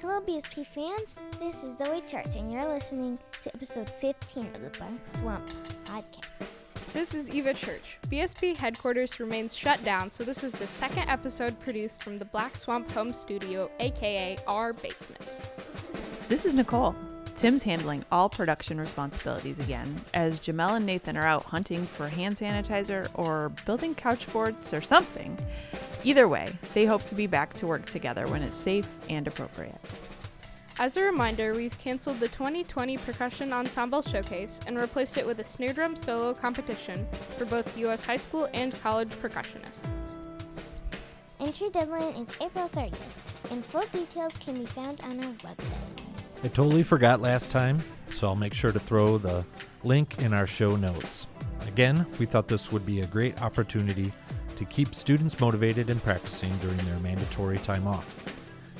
Hello, BSP fans. This is Zoe Church, and you're listening to episode 15 of the Black Swamp podcast. This is Eva Church. BSP headquarters remains shut down, so this is the second episode produced from the Black Swamp Home Studio, aka our basement. This is Nicole. Tim's handling all production responsibilities again, as Jamel and Nathan are out hunting for hand sanitizer or building couch forts or something. Either way, they hope to be back to work together when it's safe and appropriate. As a reminder, we've canceled the 2020 Percussion Ensemble Showcase and replaced it with a snare drum solo competition for both U.S. high school and college percussionists. Entry deadline is April 30th, and full details can be found on our website. I totally forgot last time, so I'll make sure to throw the link in our show notes. Again, we thought this would be a great opportunity to keep students motivated and practicing during their mandatory time off.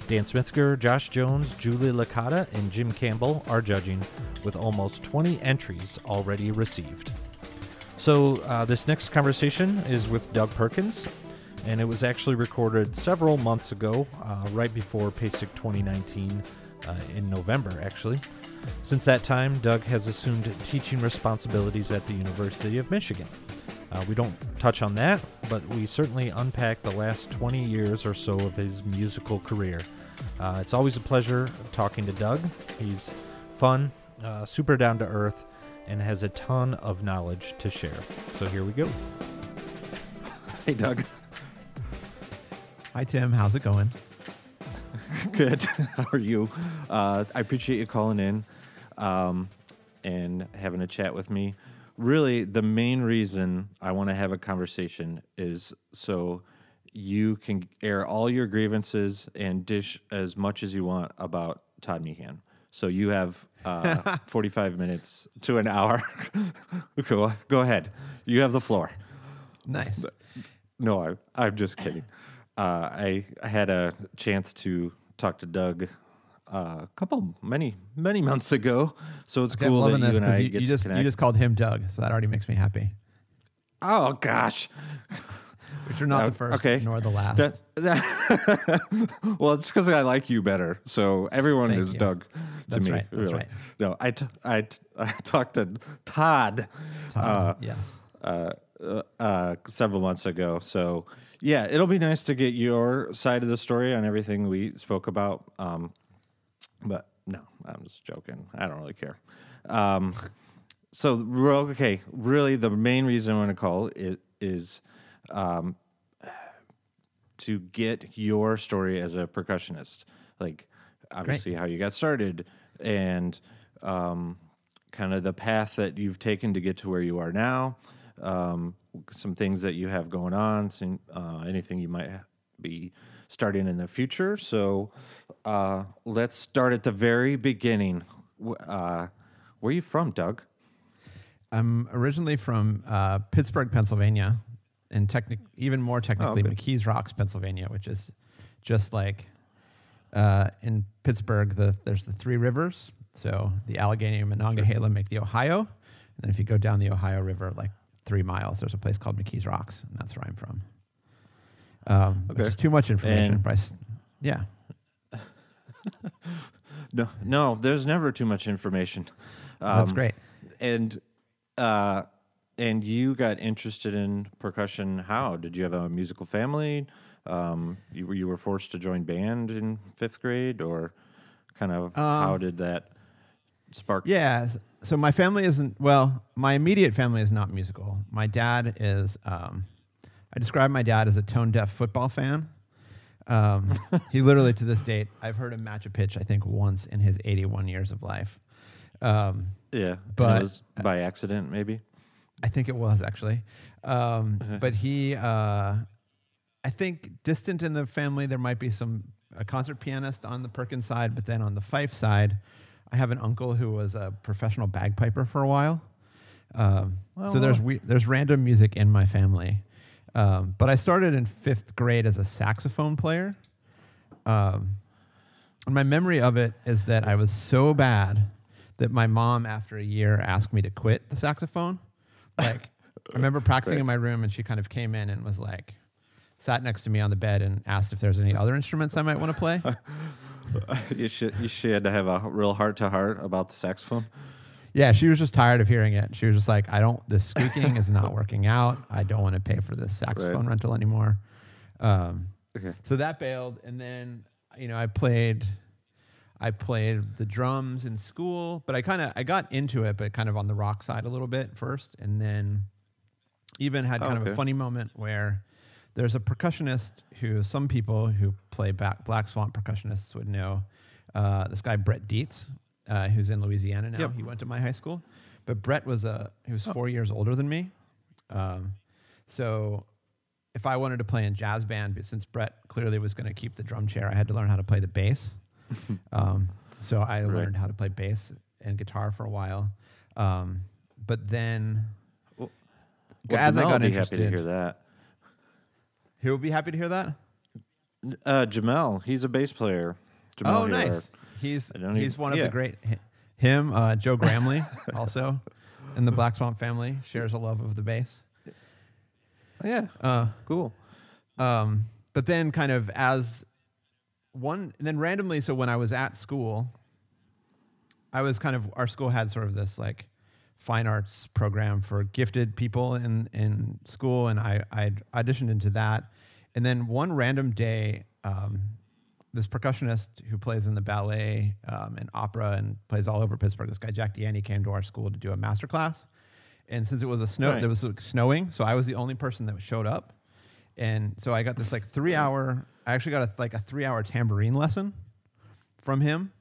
Dan Smithger, Josh Jones, Julie Licata, and Jim Campbell are judging with almost 20 entries already received. So, uh, this next conversation is with Doug Perkins, and it was actually recorded several months ago, uh, right before PASIC 2019 uh, in November, actually. Since that time, Doug has assumed teaching responsibilities at the University of Michigan. Uh, we don't touch on that, but we certainly unpack the last 20 years or so of his musical career. Uh, it's always a pleasure talking to Doug. He's fun, uh, super down to earth, and has a ton of knowledge to share. So here we go. Hey, Doug. Hi, Tim. How's it going? Good. How are you? Uh, I appreciate you calling in um, and having a chat with me. Really, the main reason I want to have a conversation is so you can air all your grievances and dish as much as you want about Todd Meehan. So you have uh, 45 minutes to an hour. go, go ahead. You have the floor. Nice. No, I, I'm just kidding. Uh, I, I had a chance to talk to Doug uh, a couple, many, many months ago. So it's Okay, I'm cool that you this and I because you, you just you just called him Doug, so that already makes me happy. oh gosh, Which are not Uh, the first, okay. nor the last. that, that well, it's because I like you better. So everyone Thank is you. Doug to me. That's me. right, that's really. right. No, I, t- I, t- I talked to Todd. Tom, uh, yes. uh, uh, uh, several months ago. So yeah, it'll be nice to get your side of the story on everything we spoke about. Um, but no, I'm just joking. I don't really care. Um, so real- okay, really, the main reason I want to call it is um, to get your story as a percussionist, like obviously how you got started and um, kind of the path that you've taken to get to where you are now, um, some things that you have going on, some, uh, anything you might be starting in the future. So uh, let's start at the very beginning. Uh, where are you from, Doug? I'm originally from uh, Pittsburgh, Pennsylvania, and technic- even more technically okay. McKees Rocks, Pennsylvania, which is just like uh, in Pittsburgh. The there's the three rivers. So the Allegheny and Monongahela make the Ohio, and then if you go down the Ohio River like three miles, there's a place called McKees Rocks, and that's where I'm from. Um, Which is too much information, And- but I s- yeah. No, no, there's never too much information. That's Um, great. And uh, and you got interested in percussion. How did you have a musical family? Um, you were you were forced to join band in fifth grade, or kind of how Um, did that spark? Yeah. So my family isn't well. My immediate family is not musical. My dad is. Um, I describe my dad as a tone deaf football fan. Um, he literally, to this date, I've heard him match a pitch. I think once in his 81 years of life. Um, yeah, but- it was by accident, maybe. I think it was actually. Um, Uh-huh. but he, uh, I think, distant in the family, there might be some a concert pianist on the Perkins side, but then on the Fife side, I have an uncle who was a professional bagpiper for a while. Um, Oh, so there's we, there's random music in my family. Um, but I started in fifth grade as a saxophone player. Um, and my memory of it is that I was so bad that my mom, after a year, asked me to quit the saxophone. Like, I remember practicing in my room, and she kind of came in and was like, sat next to me on the bed and asked if there's any other instruments I might want to play. you should. You should had to have a real heart to heart about the saxophone. Yeah, she was just tired of hearing it. She was just like, I don't. This squeaking is not working out. I don't want to pay for this saxophone Right. rental anymore. Um, Okay. so that bailed, and then you know I played, I played the drums in school, but I kind of I got into it, but kind of on the rock side a little bit first, and then even had Oh, kind of a funny moment where there's a percussionist who some people who play back Black Swamp percussionists would know. Uh, this guy Brett Dietz, uh, who's in Louisiana now. Yep. He went to my high school, but Brett was a he was four years older than me. Um, so if I wanted to play in jazz band, but since Brett clearly was going to keep the drum chair, I had to learn how to play the bass. um, so I Right. learned how to play bass and guitar for a while. Um, but then, Well, as I got be happy to interested, hear that. Who would be happy to hear that? Uh, Jamel, he's a bass player. Jamel oh, nice. He's he's even- one of yeah. the great. Him, uh, Joe Gramley, also in the Black Swamp family, shares a love of the bass. Yeah, Uh, cool. Um, but then kind of as one, and then randomly, so when I was at school, I was kind of, our school had sort of this like fine arts program for gifted people in, in school. And I, I auditioned into that. And then one random day, um, this percussionist who plays in the ballet um, and opera and plays all over Pittsburgh, this guy Jack Deaney came to our school to do a master class. And since it was a snow, Right. there was like, snowing, so I was the only person that showed up. And so I got this like three hour, I actually got a, like a three hour tambourine lesson from him.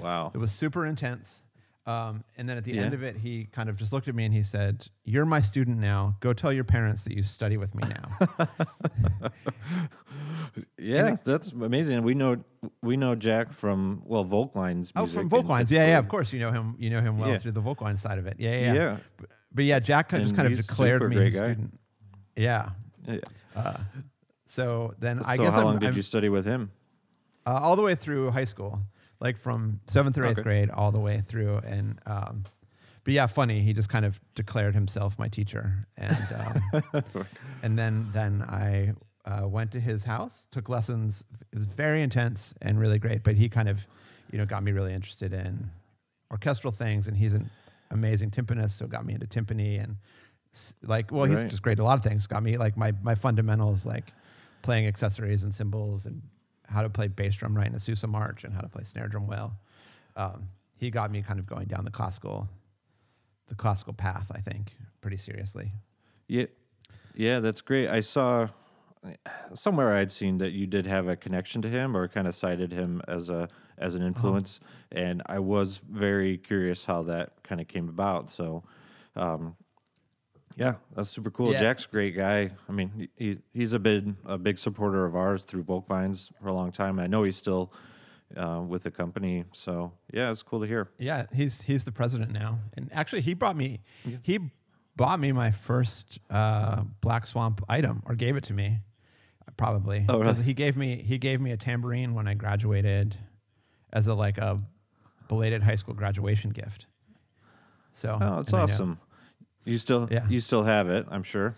Wow. It was super intense. Um, and then at the Yeah. end of it, he kind of just looked at me and he said, You're my student now. Go tell your parents that you study with me now. Yeah, that's amazing. We know we know Jack from well Volkwein's oh, from in Volkweins. Yeah, yeah, of course, you know him. You know him well Yeah. through the Volkwein side of it. Yeah, yeah. Yeah. But, but yeah, Jack kind just And kind of declared me his guy. student. Yeah. Yeah. Uh, so then I so guess how I'm, long did I'm- you study with him? uh, all the way through high school, like from seventh or eighth Okay. grade all the way through. And um, but yeah, funny. He just kind of declared himself my teacher, and um, and then then I uh, went to his house, took lessons. It was very intense and really great. But he kind of, you know, got me really interested in orchestral things, and he's an amazing timpanist, so got me into timpani and like, well, he's just great at a lot of things. Got me like my my fundamentals, like playing accessories and cymbals and how to play bass drum right in a Sousa march and how to play snare drum well. Um, he got me kind of going down the classical, the classical path. I think pretty seriously. Yeah, yeah, that's great. I saw somewhere I'd seen that you did have a connection to him, or kind of cited him as a as Uh-huh. an influence, and I was very curious how that kind of came about. So, um, yeah, that's super cool. Yeah. Jack's a great guy. I mean, he- he he's a big a big supporter of ours through Volkweins for a long time. I know he's still uh, with the company. So, yeah, it's cool to hear. Yeah, he's he's the president now, and actually he brought me, he bought me my first uh, Black Swamp item or gave it to me, probably. Oh, really? He gave me he gave me a tambourine when I graduated, as a like a belated high school graduation gift. So Oh, it's awesome. You still Yeah. you still have it, I'm sure.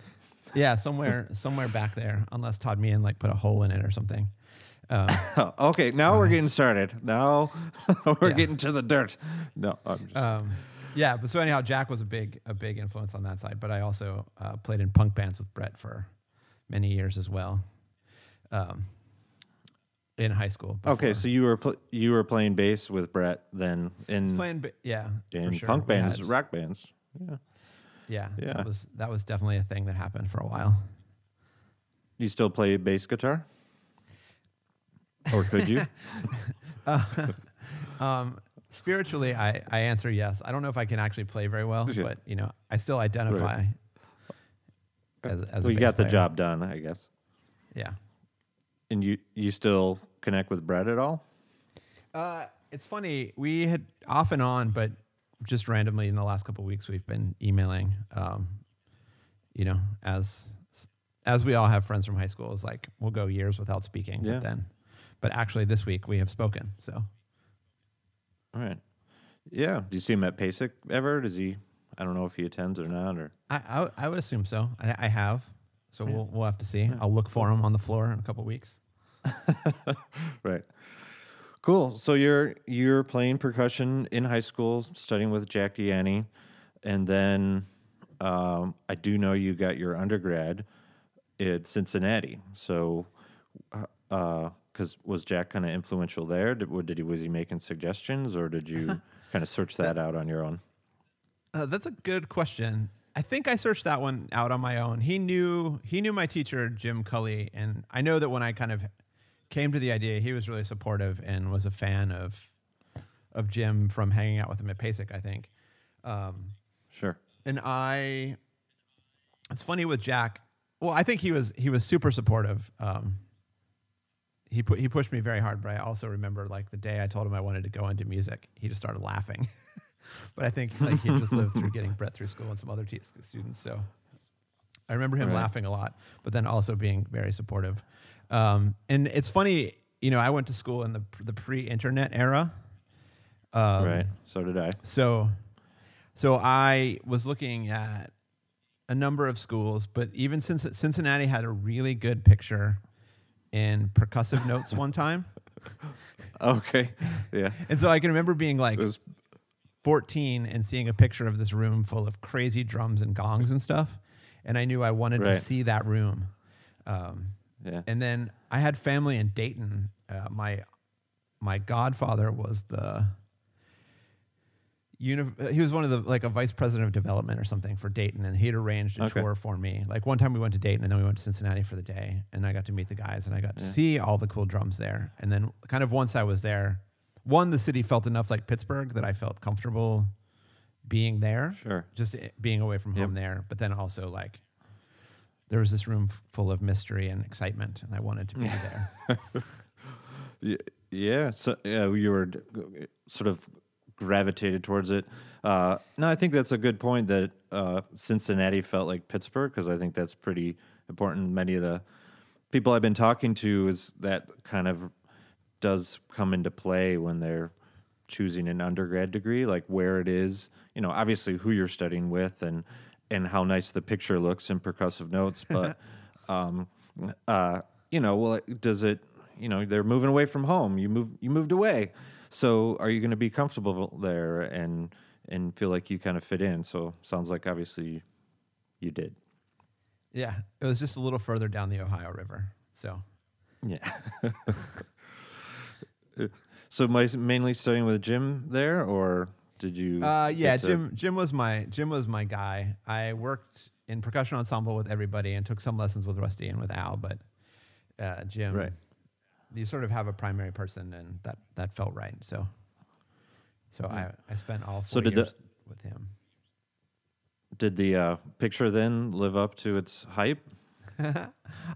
Yeah, somewhere somewhere back there, unless Todd Meehan like put a hole in it or something. Um, okay, now we're getting started. Now we're Yeah. getting to the dirt. No, I'm just, um, yeah, but so anyhow, Jack was a big a big influence on that side. But I also uh, played in punk bands with Brett for many years as well. Um, in high school. okay. So you were pl- you were playing bass with Brett then in playing, ba- yeah, in sure. punk bands, had- rock bands. Yeah. Yeah, Yeah. that was that was definitely a thing that happened for a while. You still play bass guitar, or could you? Um, spiritually, I, I answer yes. I don't know if I can actually play very well, Yeah. but you know, I still identify as, as well, you got the player. job done, I guess. Yeah. And you you still connect with Brett at all? Uh, it's funny. We had off and on, but just randomly in the last couple of weeks, we've been emailing. Um, you know, as as we all have friends from high school, it's like we'll go years without speaking, Yeah. but then, but actually this week we have spoken. So All right. Yeah. Do you see him at PASIC ever? Does he? I don't know if he attends or not. Or I I, I would assume so. I, I have. So we'll we'll have to see. I'll look for him on the floor in a couple of weeks. right. Cool. So you're you're playing percussion in high school, studying with Jack Deanny, and then um, I do know you got your undergrad at Cincinnati. So, because was Jack kind of influential there? Did, what- did he was he making suggestions, or did you kind of search that out on your own? Uh, that's a good question. I think I searched that one out on my own. He knew he knew my teacher Jim Culley, and I know that when I kind of came to the idea, he was really supportive and was a fan of of Jim from hanging out with him at PASIC. I think, um, Sure. and I. It's funny with Jack. Well, I think he was he was super supportive. Um, he put he pushed me very hard, but I also remember like the day I told him I wanted to go into music, he just started laughing. but I think like he just lived through getting Brett through school and some other t- students, so I remember him Right. laughing a lot, but then also being very supportive. Um, and it's funny, you know, I went to school in the the pre-internet era. Um, right. So did I. so, so I was looking at a number of schools, but even since Cincinnati had a really good picture in percussive notes one time, Okay. Yeah. and so I can remember being like was 14 and seeing a picture of this room full of crazy drums and gongs and stuff, and I knew I wanted to see that room. Um, yeah. and then I had family in Dayton. Uh, my my godfather was the uni- uh, he was one of the like a vice president of development or something for Dayton, and he'd arranged a Okay. tour for me. Like one time we went to Dayton, and then we went to Cincinnati for the day, and I got to meet the guys, and I got to Yeah. see all the cool drums there. And then kind of once I was there, one the city felt enough like Pittsburgh that I felt comfortable being there Sure. just being away from Yep. home there, but then also like there was this room f- full of mystery and excitement, and I wanted to be there. Yeah, so yeah, you were sort of gravitated towards it. Uh, no, I think that's a good point that uh, Cincinnati felt like Pittsburgh because I think that's pretty important. Many of the people I've been talking to is that kind of does come into play when they're choosing an undergrad degree, like where it is. You know, obviously who you're studying with and and how nice the picture looks in percussive notes, but um, uh, you know, well, does it? You know, they're moving away from home. You move, you moved away. So, are you going to be comfortable there and and feel like you kind of fit in? So, sounds like obviously you did. yeah, it was just a little further down the Ohio River. So Yeah. so, my, mainly studying with Jim there, or did you? uh, yeah, to- Jim Jim was my Jim was my guy. I worked in percussion ensemble with everybody and took some lessons with Rusty and with Al, but uh, Jim, Right. you sort of have a primary person, and that that felt right. So so I I spent all So four did the- years with him. Did the uh, picture then live up to its hype?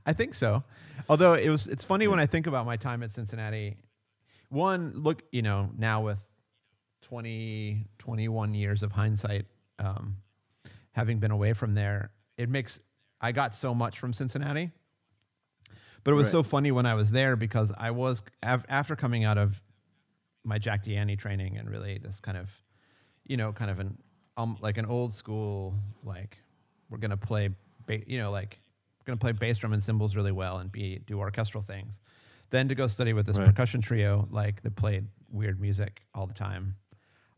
I think so. Although it was, it's funny when I think about my time at Cincinnati. One, look, you know, now with 20, 21 years of hindsight, um, having been away from there, it makes, I got so much from Cincinnati. But it was Right. so funny when I was there because I was, af- after coming out of my Jack Deanny training and really this kind of, you know, kind of an, um, like an old school, like we're gonna play, ba- you know, like gonna play bass drum and cymbals really well and be do orchestral things. Then to go study with this Right. percussion trio, like that played weird music all the time.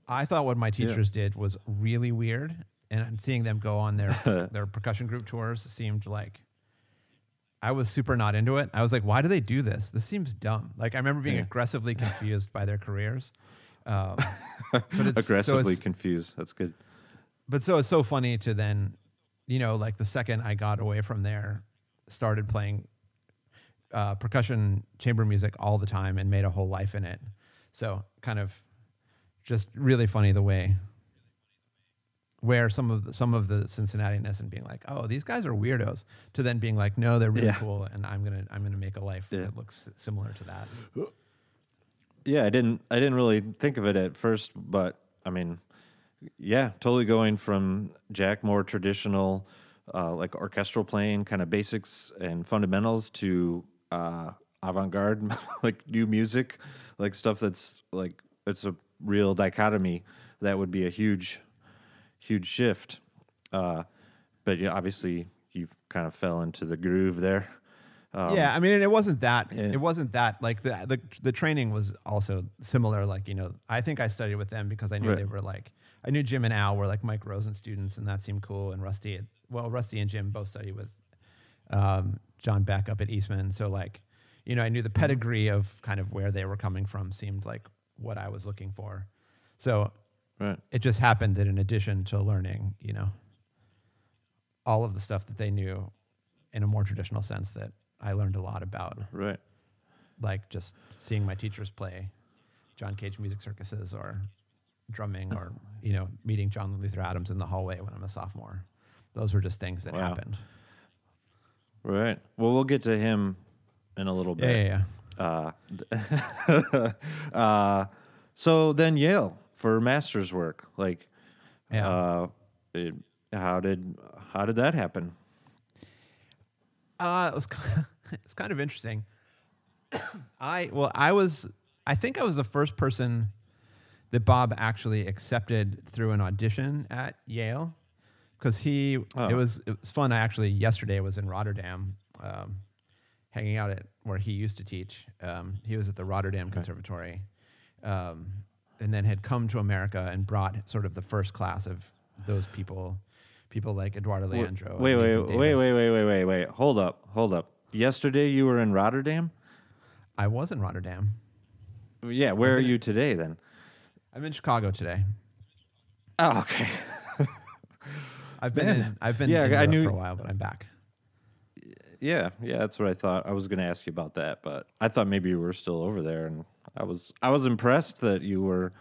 I thought what my teachers did was really weird, and seeing them go on their their percussion group tours seemed like I was super not into it. I was like, why do they do this? This seems dumb. Like I remember being Yeah. aggressively confused by their careers. Um, but it's, so Aggressively it's- confused. That's good. but so it's so funny to then, you know, like the second I got away from there, started playing uh, percussion chamber music all the time and made a whole life in it. So kind of just really funny the way where some of the, some of the Cincinnati-ness and being like, oh, these guys are weirdos, to then being like, no, they're really Yeah. cool, and I'm gonna I'm gonna make a life Yeah. that looks similar to that. Yeah, I didn't I didn't really think of it at first, but I mean, yeah, totally going from Jack more traditional, uh, like orchestral playing, kind of basics and fundamentals to uh, avant-garde, like new music, like stuff that's like it's a real dichotomy. That would be a huge, huge shift. Uh, but yeah, obviously you kind of fell into the groove there. Um, yeah, I mean, and it wasn't that. Yeah. It wasn't that. Like the, the the training was also similar. Like you know, I think I studied with them because I knew Right. they were like I knew Jim and Al were like Mike Rosen students, and that seemed cool. And Rusty, well, Rusty and Jim both studied with um, John Beck up at Eastman. So like, you know, I knew the pedigree of kind of where they were coming from seemed like what I was looking for. So Right. it just happened that in addition to learning, you know, all of the stuff that they knew in a more traditional sense that I learned a lot about, Right. like just seeing my teachers play John Cage music circuses or drumming or, you know, meeting John Luther Adams in the hallway when I'm a sophomore. Those were just things that Wow. happened. Right. Well, we'll get to him in a little bit. yeah, Uh, yeah. uh, so then Yale for master's work. Like, Yeah. uh, it, how did how did that happen? Uh, it was kind of, it's kind of interesting. I well, I was I think I was the first person that Bob actually accepted through an audition at Yale because he Oh. it was it was fun. I actually yesterday was in Rotterdam, um, hanging out at where he used to teach. Um, he was at the Rotterdam Conservatory, um, and then had come to America and brought sort of the first class of those people, people like Eduardo Wait, Leandro. and wait, wait, wait, wait, wait, wait, wait, wait. Hold up, hold up. Yesterday you were in Rotterdam. I was in Rotterdam. Yeah. Where are you today then? I'm in Chicago today. Oh, okay. I've been Man. in, I've been Yeah, in I knew- for a while, but I'm back. Yeah, yeah, that's what I thought. I was going to ask you about that, but I thought maybe you were still over there, and I was I was impressed that you were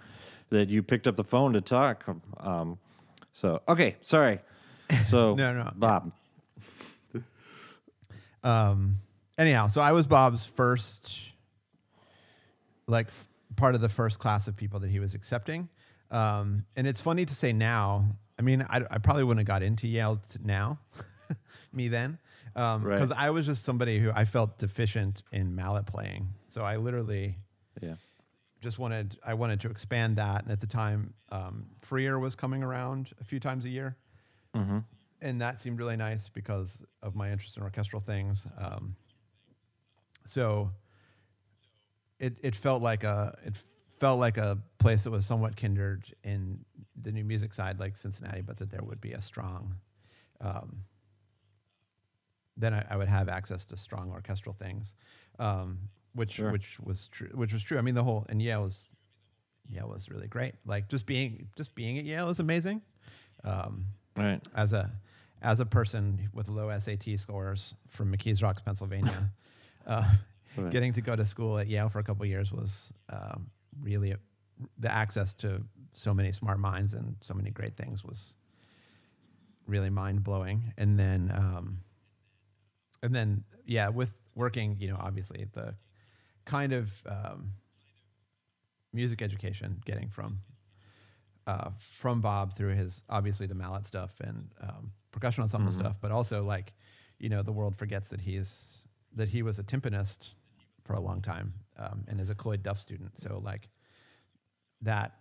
that you picked up the phone to talk. Um, so okay, sorry. So No, no. Bob. Um, anyhow, so I was Bob's first, like, f- part of the first class of people that he was accepting. Um, and it's funny to say now. I mean, I, I probably wouldn't have got into Yale t- now, me then, because Right. I was just somebody who I felt deficient in mallet playing. So I literally Yeah. just wanted I wanted to expand that. And at the time, um, Freer was coming around a few times a year. Mm-hmm. and that seemed really nice because of my interest in orchestral things. Um, so it it felt like a it felt like a place that was somewhat kindred in the new music side, like Cincinnati, but that there would be a strong. Um, then I, I would have access to strong orchestral things, um, which Sure. which was true. Which was true. I mean, the whole and Yale was Yale was really great. Like just being just being at Yale is amazing. Um, Right. as a as a person with low SAT scores from McKees Rocks, Pennsylvania, uh, Right. getting to go to school at Yale for a couple of years was um, really a, the access to so many smart minds and so many great things was really mind blowing. And then, um, and then, yeah, with working, you know, obviously the kind of um, music education getting from uh, from Bob through his obviously the mallet stuff and um, percussion ensemble Mhm. stuff, but also like you know the world forgets that he's that he was a timpanist for a long time um, and is a Cloyd Duff student. So like that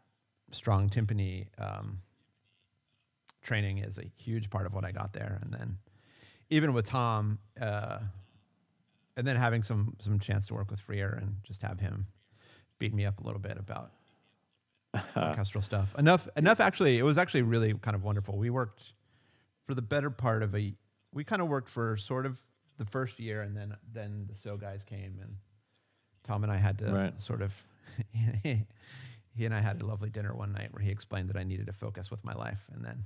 strong timpani um, training is a huge part of what I got there. And then even with Tom, uh, and then having some some chance to work with Freer and just have him beat me up a little bit about orchestral stuff. Enough, enough. Actually, it was actually really kind of wonderful. We worked for the better part of a. We kind of worked for sort of the first year, and then then the So guys came, and Tom and I had to Right. sort of. he and I had a lovely dinner one night where he explained that I needed to focus with my life, and then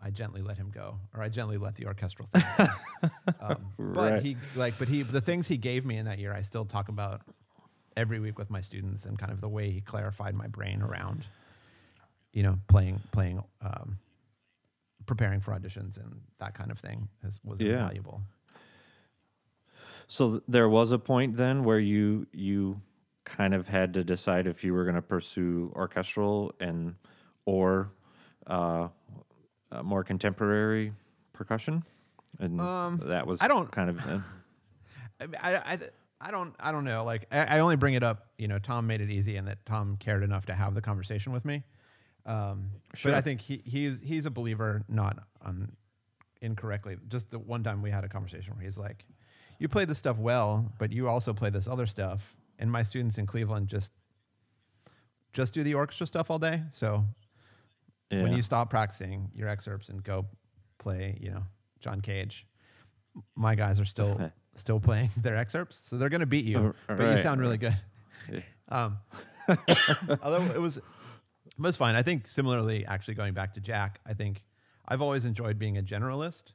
I gently let him go, or I gently let the orchestral thing. go. um, But Right. he like, but he the things he gave me in that year, I still talk about every week with my students, and kind of the way he clarified my brain around, you know, playing playing, um, preparing for auditions and that kind of thing has, was Yeah. invaluable. So th- there was a point then where you you kind of had to decide if you were going to pursue orchestral and or uh, uh, more contemporary percussion, and Um, that was I don't- kind of uh, I, I, I, I don't I don't know. Like I, I only bring it up. You know, Tom made it easy, and that Tom cared enough to have the conversation with me. Um, But I think he he's he's a believer, not um, incorrectly. Just the one time we had a conversation where he's like, you play this stuff well, but you also play this other stuff. And my students in Cleveland just just do the orchestra stuff all day. So Yeah. when you stop practicing your excerpts and go play, you know, John Cage, my guys are still still playing their excerpts, so they're going to beat you. But you sound really good. Yeah. Um, although it was, it was fine. I think similarly, actually going back to Jack, I think I've always enjoyed being a generalist.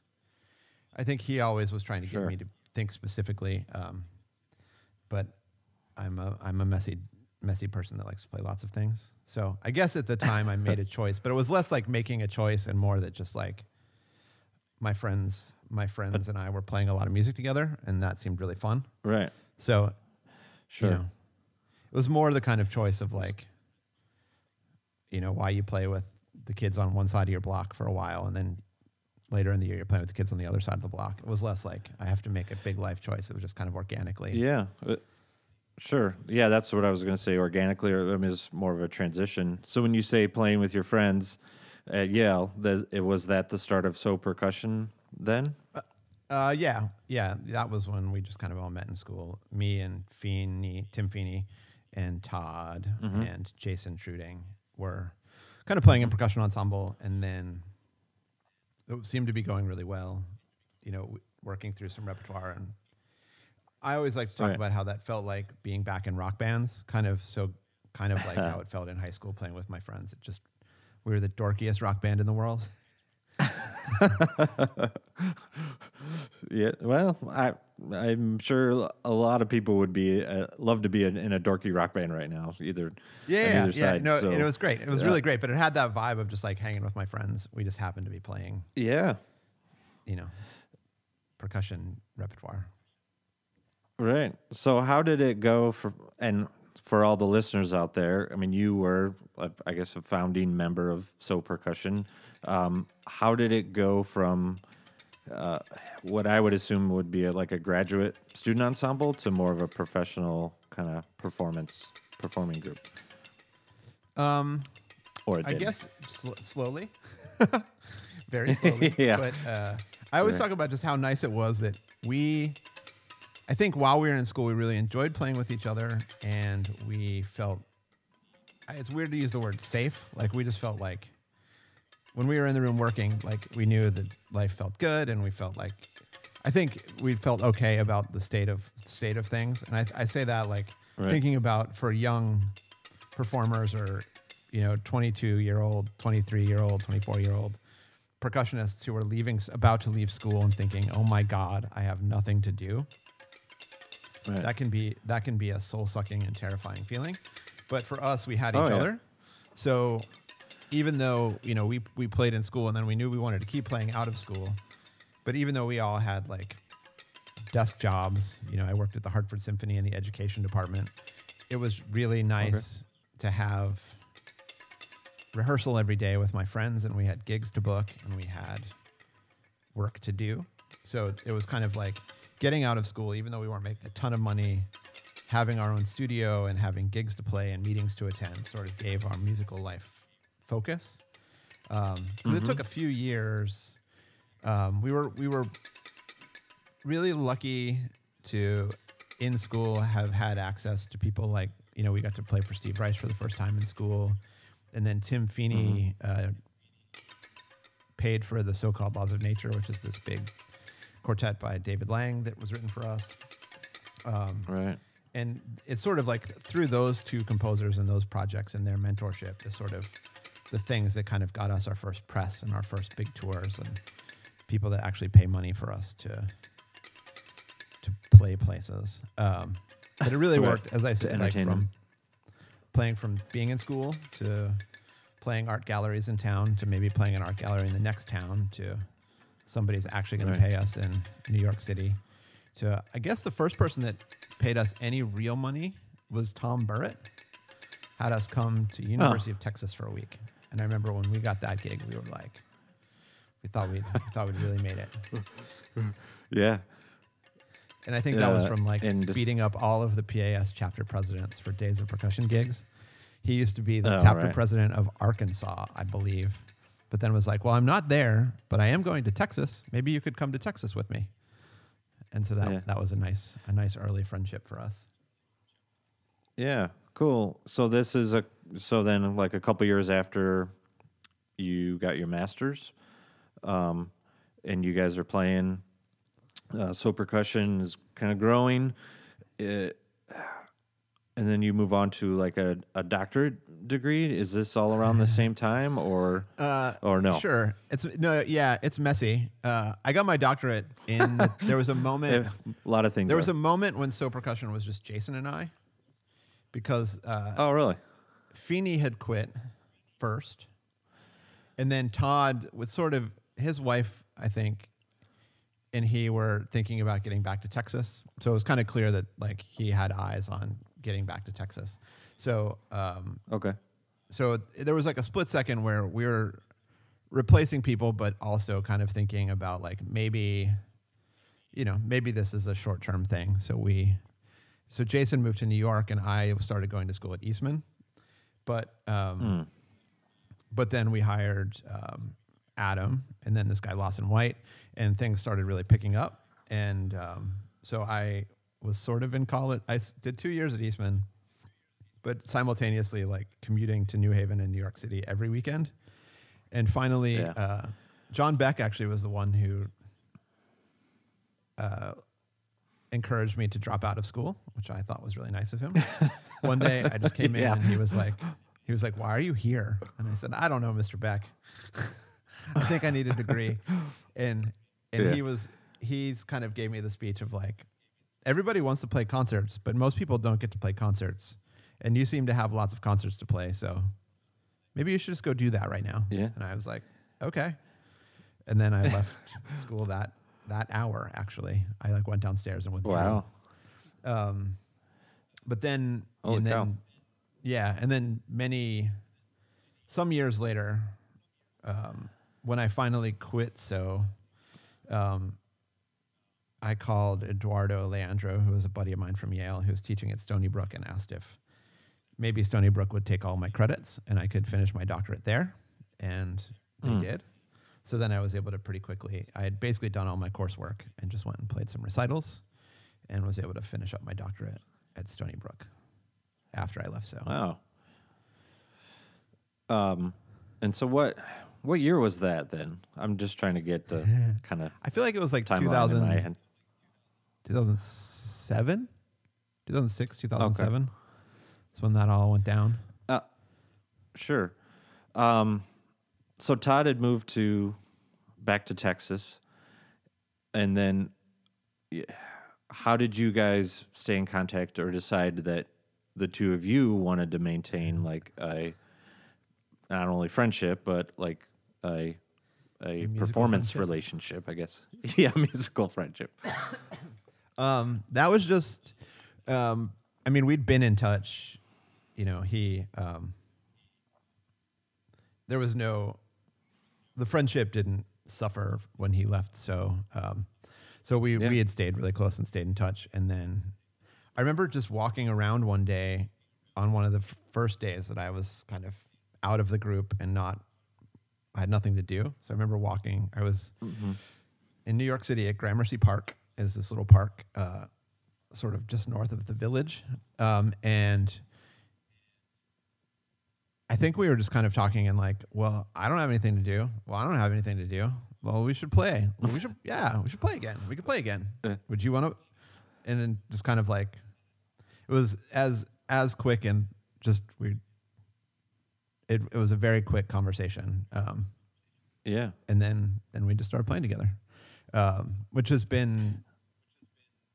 I think he always was trying to Sure. get me to think specifically, um, but I'm a I'm a messy messy person that likes to play lots of things. So I guess at the time I made a choice, but it was less like making a choice and more that just like my friends my friends and I were playing a lot of music together, and that seemed really fun. right. So Sure. you know, it was more the kind of choice of like, you know, why you play with the kids on one side of your block for a while, and then later in the year you're playing with the kids on the other side of the block. It was less like I have to make a big life choice. It was just kind of organically. Yeah. Uh, Sure. Yeah, that's what I was going to say. Organically, or I mean, it's more of a transition. So when you say playing with your friends at Yale, that it was that the start of so percussion then? Uh, yeah, yeah. That was when we just kind of all met in school. Me and Feeney, Tim Feeney, and Todd and Jason Treuting were kind of playing in percussion ensemble, and then it seemed to be going really well. You know, working through some repertoire, and I always like to talk Right. about how that felt like being back in rock bands. Kind of so, kind of like how it felt in high school playing with my friends. It just we were the dorkiest rock band in the world. Yeah. Well, I I'm sure a lot of people would be uh, love to be in, in a dorky rock band right now. Either Yeah, either yeah, side. no, so, and it was great. It was yeah. really great, but it had that vibe of just like hanging with my friends. We just happened to be playing, yeah. you know, percussion repertoire. Right. So how did it go for and for all the listeners out there? I mean, you were, uh, I guess, a founding member of So Percussion. Um, how did it go from uh, what I would assume would be a, like a graduate student ensemble to more of a professional kind of performance performing group? Um, Or I didn't? guess sl- slowly, very slowly. Yeah. But uh, I always Right. talk about just how nice it was that we. I think while we were in school, we really enjoyed playing with each other, and we felt it's weird to use the word safe. Like we just felt like when we were in the room working, like we knew that life felt good, and we felt like. I think we felt okay about the state of state of things, and I, I say that like Right. thinking about for young performers or you know 22 year old 23 year old 24 year old percussionists who are leaving about to leave school and thinking oh my god i have nothing to do Right. that can be that can be a soul sucking and terrifying feeling but for us we had oh, each Oh, yeah. other so even though you know we we played in school and then we knew we wanted to keep playing out of school but even though we all had like desk jobs you know i worked at the hartford symphony in the education department it was really nice to have rehearsal every day with my friends and we had gigs to book and we had work to do so it was kind of like getting out of school even though we weren't making a ton of money having our own studio and having gigs to play and meetings to attend sort of gave our musical life focus. Um, 'cause it took a few years. Um, we were we were really lucky to in school have had access to people like you know we got to play for Steve Reich for the first time in school, and then Tim Feeney uh, paid for the so-called Laws of Nature, which is this big quartet by David Lang that was written for us. Um, Right. and it's sort of like through those two composers and those projects and their mentorship the sort of the things that kind of got us our first press and our first big tours and people that actually pay money for us to to play places. Um, but it really worked, as I said, like from playing from being in school to playing art galleries in town to maybe playing an art gallery in the next town to somebody's actually going Right. to pay us in New York City. So I guess the first person that paid us any real money was Tom Burritt. Had us come to University of Texas for a week, and I remember when we got that gig, we were like, we thought we we thought we'd really made it. Yeah. And I think that was Uh, from like beating up all of the PAS chapter presidents for days of percussion gigs. He used to be the Oh, chapter right. president of Arkansas, I believe, but then was like, "Well, I'm not there, but I am going to Texas. Maybe you could come to Texas with me." and so that Yeah. that was a nice a nice early friendship for us. Yeah, cool. So this is a so then like a couple years after you got your masters, um, and you guys are playing. Uh, so percussion is kind of growing, it, and then you move on to like a, a doctorate degree. Is this all around the same time, or Uh, or no? Sure. It's no, yeah, it's messy. Uh, I got my doctorate in. there was a moment. a lot of things. There was a moment when So Percussion was just Jason and I, because uh, oh really? Feeney had quit first, and then Todd was sort of his wife, I think, and he were thinking about getting back to Texas. So it was kind of clear that like he had eyes on getting back to Texas. So um, Okay. so there was like a split second where we were replacing people, but also kind of thinking about like maybe, you know, maybe this is a short term thing. So we, so Jason moved to New York, and I started going to school at Eastman, but um, Hmm. but then we hired um, Adam, and then this guy Lawson White, and things started really picking up. And um, so I was sort of in college. I did two years at Eastman, but simultaneously like commuting to New Haven and New York City every weekend. And finally, Yeah. uh, John Beck actually was the one who uh, encouraged me to drop out of school, which I thought was really nice of him. one day I just came in Yeah. and he was like, he was like, "Why are you here?" And I said, "I don't know, Mr. Beck. I think I need a degree." And and Yeah. he was he's kind of gave me the speech of like, everybody wants to play concerts, but most people don't get to play concerts, and you seem to have lots of concerts to play, so maybe you should just go do that right now. Yeah. And I was like, okay. And then I left school that that hour. Actually, I like went downstairs and withdrew. Wow. Um, but then, Holy and then, yeah, and then many, some years later, um, when I finally quit, so, um, I called Eduardo Leandro, who was a buddy of mine from Yale, who was teaching at Stony Brook, and asked if maybe Stony Brook would take all my credits and I could finish my doctorate there, and they Hmm. did. So then I was able to pretty quickly. I had basically done all my coursework and just went and played some recitals, and was able to finish up my doctorate at Stony Brook after I left. So Wow. Um, and so what? What year was that then? I'm just trying to get the kind of I feel like it was like 2000, my head. 2007, 2006, 2007. That's when that all went down. Uh, sure. Um, so Todd had moved to back to Texas, and then how did you guys stay in contact or decide that the two of you wanted to maintain like a not only friendship but like a a musical performance friendship? relationship, I guess. yeah, musical friendship. Um, that was just, um, I mean, we'd been in touch. You know, he, um, there was no, the friendship didn't suffer when he left. So, um, so we, Yeah. we had stayed really close and stayed in touch. And then I remember just walking around one day on one of the f- first days that I was kind of out of the group and not, I had nothing to do. So I remember walking, I was, in New York City at Gramercy Park is this little park, uh, sort of just north of the village, um, and I think we were just kind of talking and like, well, I don't have anything to do. Well, I don't have anything to do. Well, we should play. Well, we should, yeah, we should play again. We could play again. Would you want to? And then just kind of like, it was as as quick and just we. It it was a very quick conversation. Um, Yeah. and then then we just started playing together, um, which has been,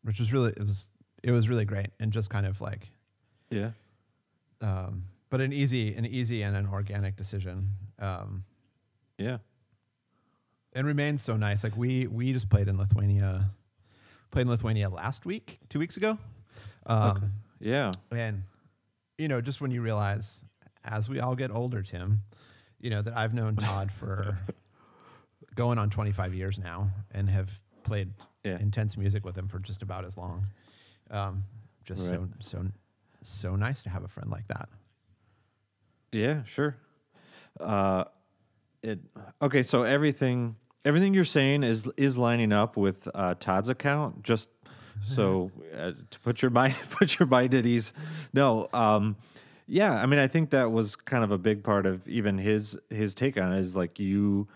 which was really it was it was really great and just kind of like, Yeah. um, but an easy an easy and an organic decision, um, Yeah. and remains so nice. Like we we just played in Lithuania, played in Lithuania last week, two weeks ago, um, Yeah. and you know just when you realize as we all get older, Tim, you know that I've known Todd for going on 25 years now and have played Yeah. intense music with him for just about as long. Um, just so Right. so so nice to have a friend like that. Yeah, sure. Uh, it okay. So everything everything you're saying is is lining up with uh, Todd's account. Just so uh, to put your mind put your mind at ease. No, um, yeah. I mean, I think that was kind of a big part of even his his take on it. Is like you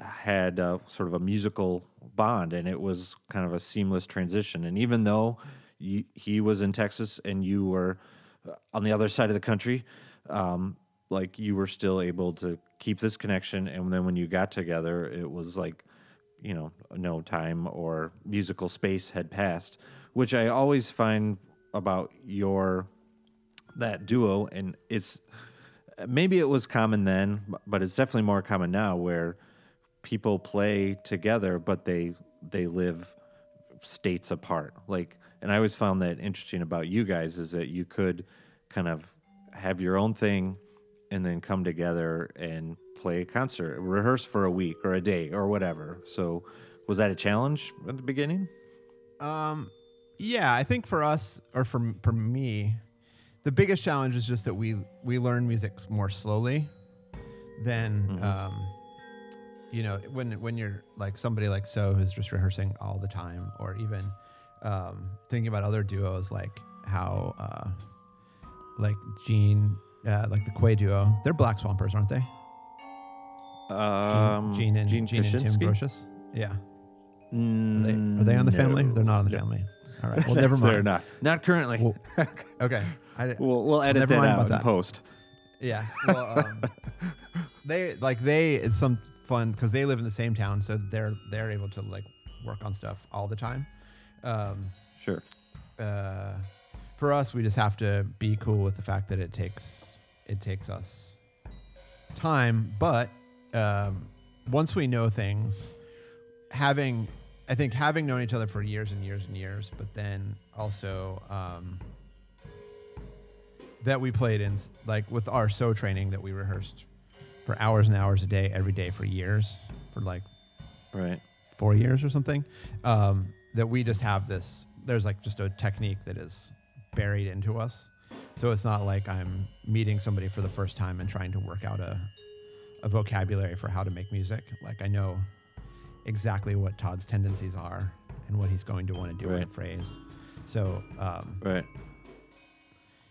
had uh, sort of a musical bond, and it was kind of a seamless transition. And even though you, he was in Texas and you were uh, on the other side of the country, um, like you were still able to keep this connection. And then when you got together, it was like, you know, no time or musical space had passed, which I always find about your that duo. And it's maybe it was common then, but it's definitely more common now where people play together, but they they live states apart. Like, and I always found that interesting about you guys is that you could kind of have your own thing and then come together and play a concert, rehearse for a week or a day or whatever. So, was that a challenge at the beginning? Um, yeah, I think for us or for for me, the biggest challenge is just that we we learn music more slowly than Mhm. um, you know when when you're like somebody like so who's just rehearsing all the time, or even um, thinking about other duos like how uh, like Gene, uh, like the Quey duo, they're Black Swampers, aren't they? Gene, Um, Gene and Gene Gene, and Tim? Broscious. Yeah, are Mm, they, are they on the family? They're not on the No. family. All right. Well, never mind. They're not. Not currently. Well, Okay. I, we'll we'll edit that out that. post. Yeah. Well, um, they like they it's some fun because they live in the same town, so they're they're able to like work on stuff all the time. Um, Sure. uh, for us, we just have to be cool with the fact that it takes it takes us time, but um, once we know things, having I think having known each other for years and years and years, but then also um, that we played in like with our so training that we rehearsed for hours and hours a day every day for years for like Right. four years or something um, that we just have this there's like just a technique that is buried into us so it's not like i'm meeting somebody for the first time and trying to work out a, a vocabulary for how to make music like i know exactly what todd's tendencies are and what he's going to want to do in a phrase so um, Right.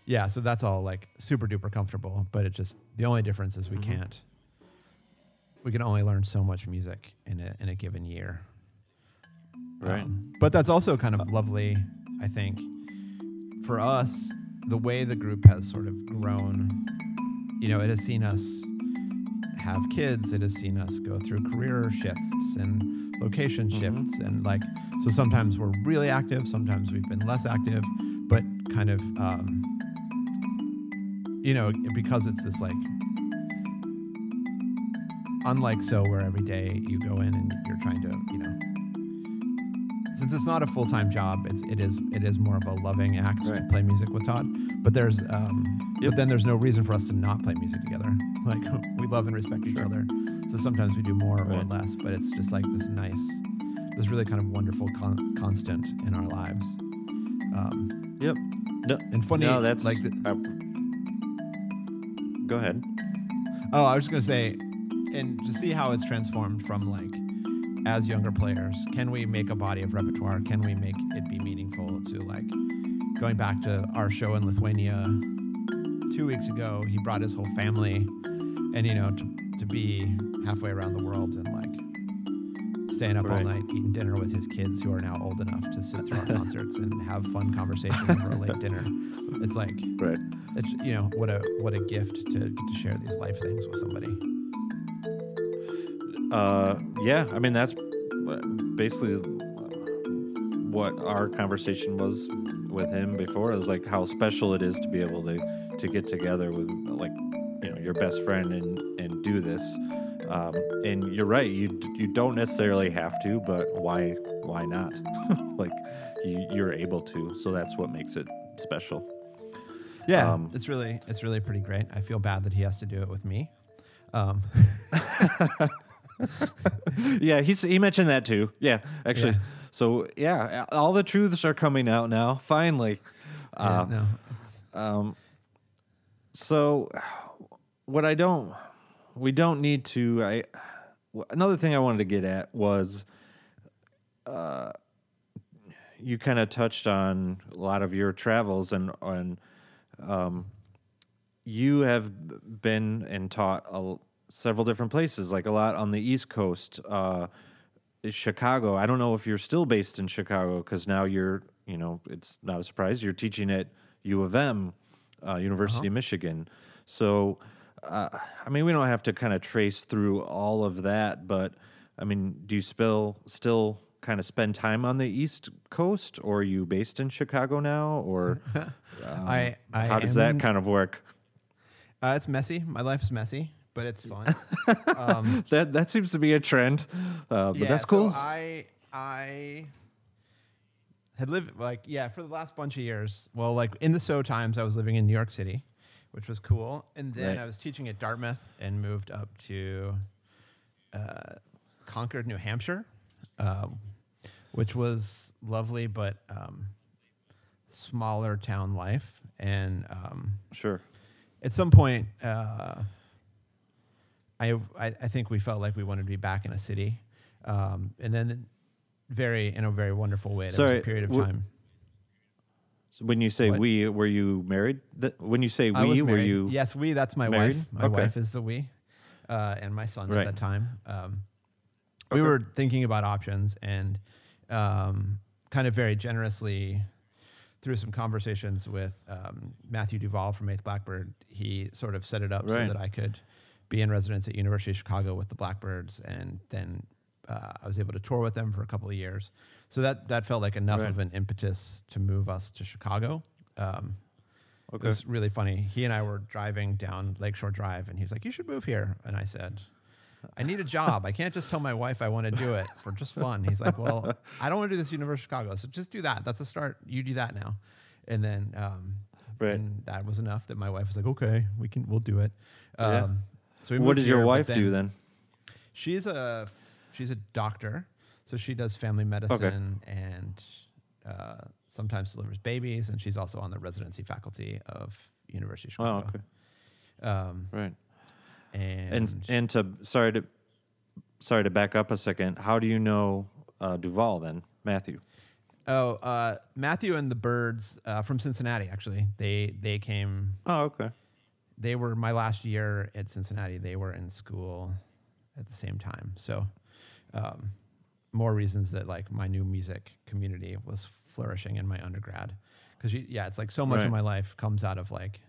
yeah so that's all like super duper comfortable but it just the only difference is we Mhm. can't we can only learn so much music in a in a given year Right. um, but that's also kind of lovely, I think, for us. The way the group has sort of grown, you know, it has seen us have kids. It has seen us go through career shifts and location Mhm. shifts, and like so. Sometimes we're really active. Sometimes we've been less active, but kind of, um, you know, because it's this like unlike so where every day you go in and you're trying to you know since it's not a full-time job it's it is it is more of a loving act to play music with todd. But there's um Yep. but then there's no reason for us to not play music together. Like we love and respect each other. So sometimes we do more or less but it's just like this nice this really kind of wonderful con- constant in our lives. Um Yep. No, and funny no, that's like the, uh, go ahead. Oh, I was just gonna say, and to see how it's transformed from like as younger players, can we make a body of repertoire? Can we make it be meaningful to like going back to our show in Lithuania two weeks ago? He brought his whole family, and you know to to be halfway around the world and like staying up all night eating dinner with his kids who are now old enough to sit through our concerts and have fun conversation over a late dinner. It's like Right. it's you know what a what a gift to to share these life things with somebody. Uh, yeah, I mean that's basically what our conversation was with him before. It was like how special it is to be able to to get together with like you know your best friend and and do this. Um, and you're right, you you don't necessarily have to, but why why not? like you you're able to, so that's what makes it special. Yeah, Um, it's really it's really pretty great. I feel bad that he has to do it with me. Um, yeah, he's he mentioned that too. Yeah, actually. Yeah. So yeah, all the truths are coming out now. Finally. yeah, Uh, no, Um. So, what I don't, we don't need to. I another thing I wanted to get at was, uh, you kind of touched on a lot of your travels and on, um, you have been and taught a several different places, like a lot on the East Coast, uh, Chicago. I don't know if you're still based in Chicago because now you're, you know, it's not a surprise. You're teaching at U of M, uh, University of Michigan. So, uh, I mean, we don't have to kind of trace through all of that, but I mean, do you still still kind of spend time on the East Coast, or are you based in Chicago now, or um, I, I how does that in- kind of work? Uh, it's messy. My life's messy, but it's fun. um, That that seems to be a trend, uh, but yeah, that's so cool. I I had lived like yeah for the last bunch of years. Well, like in the so times, I was living in New York City, which was cool, and then Right. I was teaching at Dartmouth and moved up to uh, Concord, New Hampshire, um, which was lovely, but um, smaller town life and. Um, sure. at some point, uh, I, I I think we felt like we wanted to be back in a city, um, and then very in a very wonderful way. There Sorry, was a period of time. So when you say What? we, were you married? Th- when you say we, were you? Yes, we. That's my married? wife. My Okay. wife is the we, uh, and my son Right. at that time. Um, We were thinking about options and um, kind of very generously through some conversations with um, Matthew Duval from Eighth Blackbird. He sort of set it up Right. so that I could be in residence at University of Chicago with the Blackbirds, and then uh, I was able to tour with them for a couple of years. So that that felt like enough Right. of an impetus to move us to Chicago. Um, It was really funny. He and I were driving down Lakeshore Drive, and he's like, "You should move here." And I said, "I need a job. I can't just tell my wife I want to do it for just fun." He's like, "Well, I don't want to do this University of Chicago, so just do that. That's a start. You do that now." And then, um, Right. and that was enough that my wife was like, "Okay, we can, we'll do it." Um. So we What moved does your here, but wife do then? She's a she's a doctor, so she does family medicine and uh, sometimes delivers babies, and she's also on the residency faculty of University of Oh, Chicago. okay. Um, Right. and, And and to sorry to sorry to back up a second. How do you know uh, Duval then, Matthew? oh, uh, Matthew and the Birds uh, from Cincinnati. Actually, they they came. Oh, okay. They were my last year at Cincinnati. They were in school at the same time. So, um, more reasons that like my new music community was flourishing in my undergrad. Because yeah, it's like so much Right. of my life comes out of like,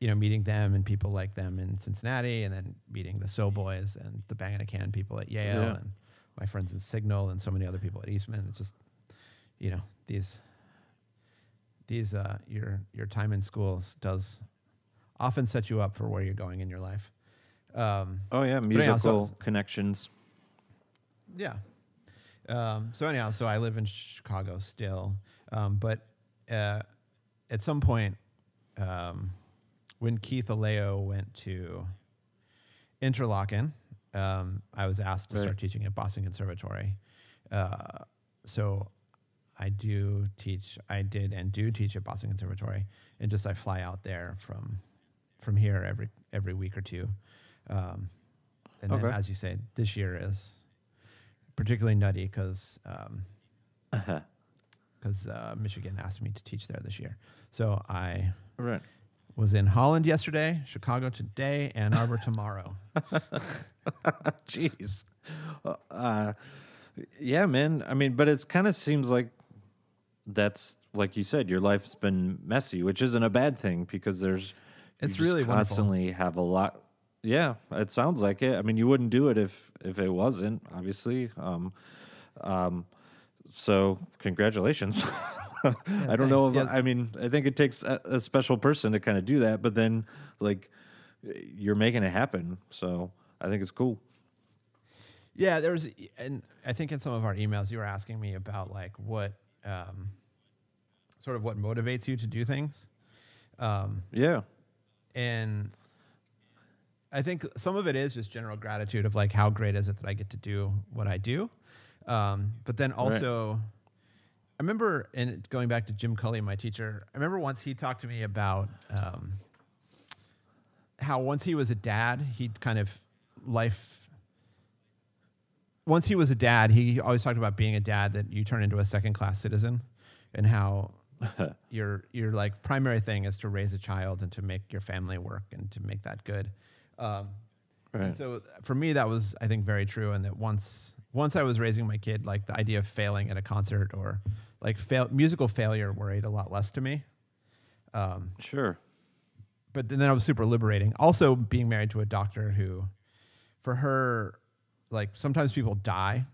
you know, meeting them and people like them in Cincinnati, and then meeting the So Boys and the Bang on a Can people at Yale, Yeah. and my friends in Signal, and so many other people at Eastman. It's just, you know, these, these uh, your your time in schools does often set you up for where you're going in your life. Um, Oh yeah, anyhow, so- musical connections. yeah. Um, so anyhow, so I live in Chicago still, um, but uh, at some point, um, when Keith Aleo went to Interlochen, um, I was asked to Right. start teaching at Boston Conservatory. Uh, so I do teach. I did and do teach at Boston Conservatory, and just I fly out there from from here every every week or two. Um, and then, as you say, this year is particularly nutty because because uh, Michigan asked me to teach there this year. So I right. was in Holland yesterday, Chicago today, Ann Arbor tomorrow. Jeez. Uh, yeah, man. I mean, but it kind of seems like that's like you said, your life's been messy, which isn't a bad thing because there's It's just really wonderful. constantly have a lot. Yeah, it sounds like it. I mean, you wouldn't do it if if it wasn't, obviously. Um, um, so congratulations. I don't know. If. Yeah. I mean, I think it takes a, a special person to kind of do that, but then like you're making it happen. So I think it's cool. Yeah, there was, and I think in some of our emails you were asking me about like what, um, sort of what motivates you to do things, um, Yeah. And I think some of it is just general gratitude of like how great is it that I get to do what I do, um, but then also. I remember, and going back to Jim Culley, my teacher, I remember once he talked to me about um, how once he was a dad, he'd kind of life once he was a dad, he always talked about being a dad that you turn into a second class citizen, and how your your like primary thing is to raise a child and to make your family work and to make that good. Um, and Right. so for me, that was I think very true, and that once once I was raising my kid, like the idea of failing at a concert or like fail musical failure worried a lot less to me. Um, Sure. but then I was super liberating. Also, being married to a doctor who, for her, like sometimes people die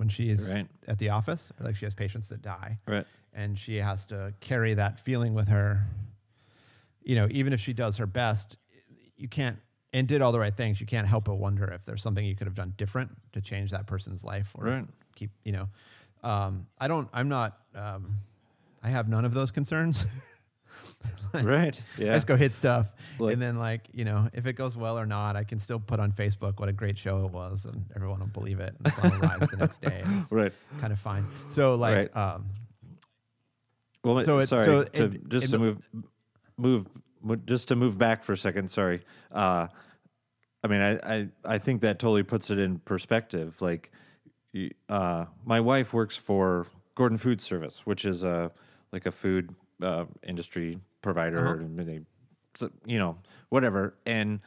when she is Right. at the office. Like she has patients that die, Right. and she has to carry that feeling with her. You know, even if she does her best, you can't and did all the right things. You can't help but wonder if there's something you could have done different to change that person's life or Right. keep. You know, um, I don't. I'm not. Um, I have none of those concerns. Right. Yeah. Just go hit stuff, Like- and then like you know, if it goes well or not, I can still put on Facebook what a great show it was, and everyone will believe it. And the sun will rise the next day. It's Right. kind of fine. So like, Right. um, Well, So it- sorry, so to, it- just it- to move, move, just to move back for a second. Sorry. Uh, I mean, I, I, I think that totally puts it in perspective. Like, uh, my wife works for Gordon Food Service, which is a like a food uh, industry provider. Uh-huh. and they, so, you know, whatever. And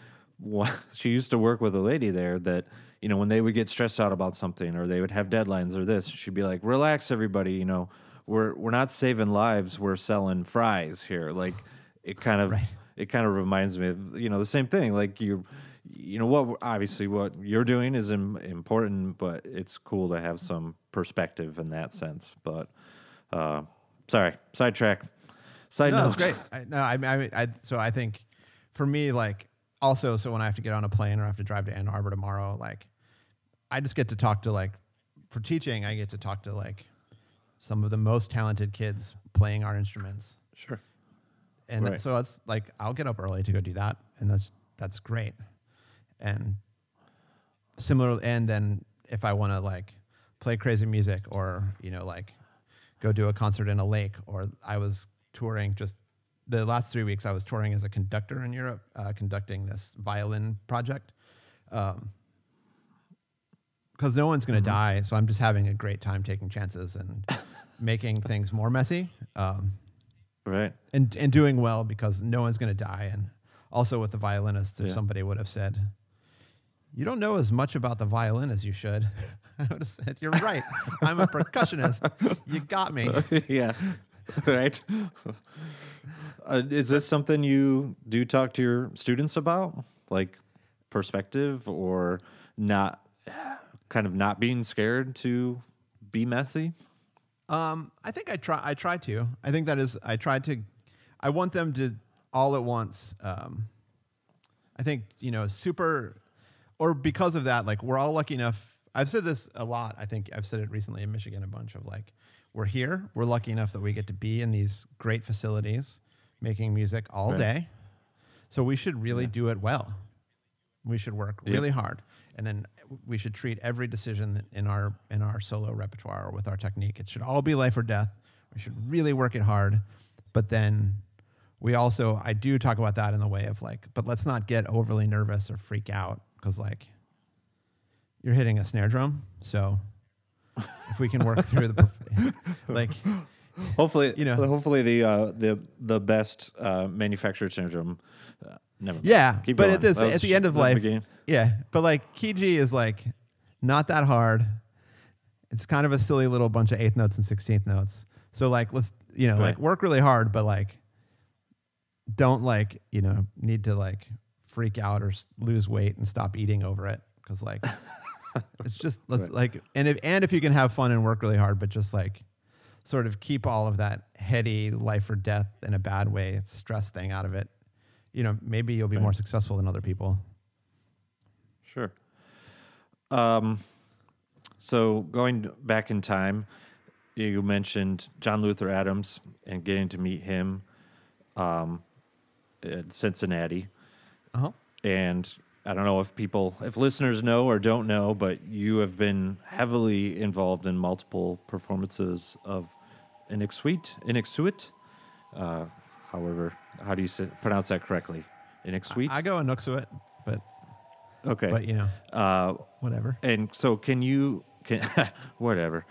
she used to work with a lady there that, you know, when they would get stressed out about something or they would have deadlines or this, she'd be like, "Relax, everybody. You know, we're we're not saving lives. We're selling fries here." Like, it kind of Right. it kind of reminds me of you know the same thing. Like you, you know what? obviously what you're doing is Im- important, but it's cool to have some perspective in that sense. But uh, sorry, sidetrack. Side no, note. it's great. I, no, I, I, I, so I think for me, like also, so when I have to get on a plane or I have to drive to Ann Arbor tomorrow, like I just get to talk to like for teaching, I get to talk to like some of the most talented kids playing our instruments. Sure. and Right. so it's like I'll get up early to go do that, and that's that's great. And similar, and then if I want to like play crazy music or you know like go do a concert in a lake, or I was touring just the last three weeks. I was touring as a conductor in Europe, uh, conducting this violin project. Um, because no one's going to die, so I'm just having a great time taking chances and making things more messy. Um, Right. and and doing well because no one's going to die. And also with the violinist, if Yeah. somebody would have said, "You don't know as much about the violin as you should," I would have said, "You're right. I'm a percussionist. You got me." yeah. right. Uh, is this something you do talk to your students about, like perspective, or not? Kind of not being scared to be messy. Um, I think I try. I try to. I think that is. I try to. I want them to all at once. Um, I think you know, super, or because of that, like we're all lucky enough. I've said this a lot. I think I've said it recently in Michigan a bunch of like, we're here. We're lucky enough that we get to be in these great facilities, making music all Right. day. So we should really do it well. We should work really hard, and then we should treat every decision in our in our solo repertoire or with our technique. It should all be life or death. We should really work it hard, but then we also I do talk about that in the way of like, but let's not get overly nervous or freak out because like you're hitting a snare drum, so if we can work through the like Hopefully, You know. Hopefully, the uh, the the best uh, manufactured syndrome. Uh, never. mind. Yeah, Keep but going. at this That at the sh- end of that was the life, beginning. yeah. But like key G is like not that hard. It's kind of a silly little bunch of eighth notes and sixteenth notes. So like let's you know like work really hard, but like don't like you know need to like freak out or lose weight and stop eating over it because like it's just let's Right. like and if and if you can have fun and work really hard, but just like sort of keep all of that heady life or death in a bad way stress thing out of it you know maybe you'll be Right. more successful than other people Sure. Um, so going back in time, you mentioned John Luther Adams and getting to meet him um, at Cincinnati. uh-huh And I don't know if people, if listeners know or don't know, but you have been heavily involved in multiple performances of Inuksuit, Inuksuit, uh, however, how do you say, pronounce that correctly? Inuksuit? i go Inuksuit, but Okay. But you know, uh, whatever. and so can you can whatever.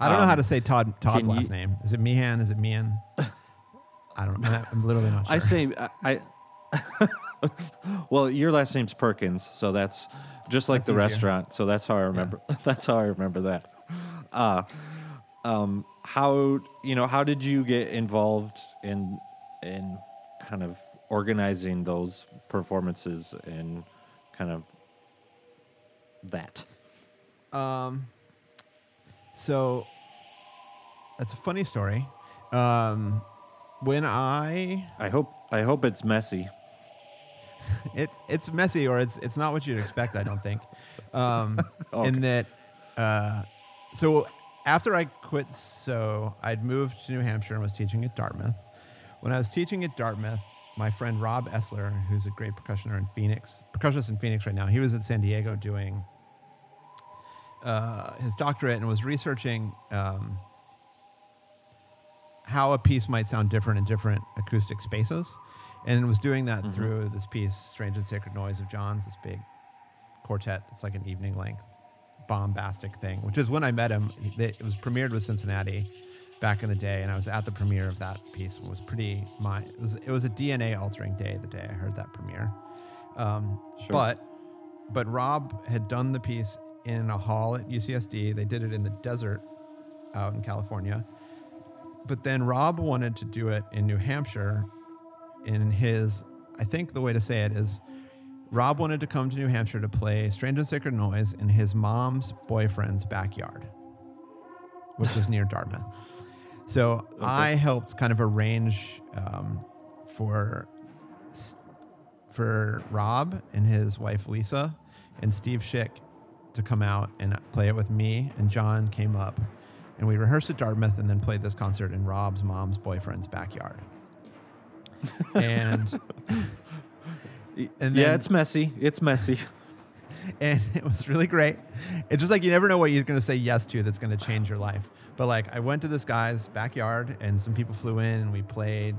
I don't know how Um, to say Todd Todd's last you- name. Is it Meehan? Is it Meehan? I don't know. I'm literally not sure. I say I. I well, your last name's Perkins, so that's just like That's the easier. restaurant. So that's how I remember. That's how I remember that. Uh, um, how you know? How did you get involved in in kind of organizing those performances and kind of that? Um, so that's a funny story. Um, when I I hope I hope it's messy. it's it's messy or it's it's not what you'd expect. I don't think. Um, In that, uh, so after I quit, so I'd moved to New Hampshire and was teaching at Dartmouth. When I was teaching at Dartmouth, my friend Rob Esler, who's a great percussioner in Phoenix, percussionist in Phoenix right now, he was at San Diego doing uh, his doctorate and was researching um, how a piece might sound different in different acoustic spaces, and was doing that Mhm. through this piece, "Strange and Sacred Noise" of John's, this big quartet that's like an evening length, bombastic thing. Which is when I met him. It was premiered with Cincinnati back in the day, and I was at the premiere of that piece. It was pretty my it was it was a DNA altering day the day I heard that premiere. Um, Sure. But but Rob had done the piece in a hall at UCSD. They did it in the desert out in California. But then Rob wanted to do it in New Hampshire in his I think the way to say it is Rob wanted to come to New Hampshire to play Strange and Sacred Noise in his mom's boyfriend's backyard, which is near Dartmouth. So I helped kind of arrange um, for for Rob and his wife Lisa and Steve Schick to come out and play it with me. And John came up, and we rehearsed at Dartmouth, and then played this concert in Rob's mom's boyfriend's backyard. And And yeah, it's messy. It's messy. and it was really great. It's just like you never know what you're going to say yes to that's going to change your life. But like I went to this guy's backyard and some people flew in and we played.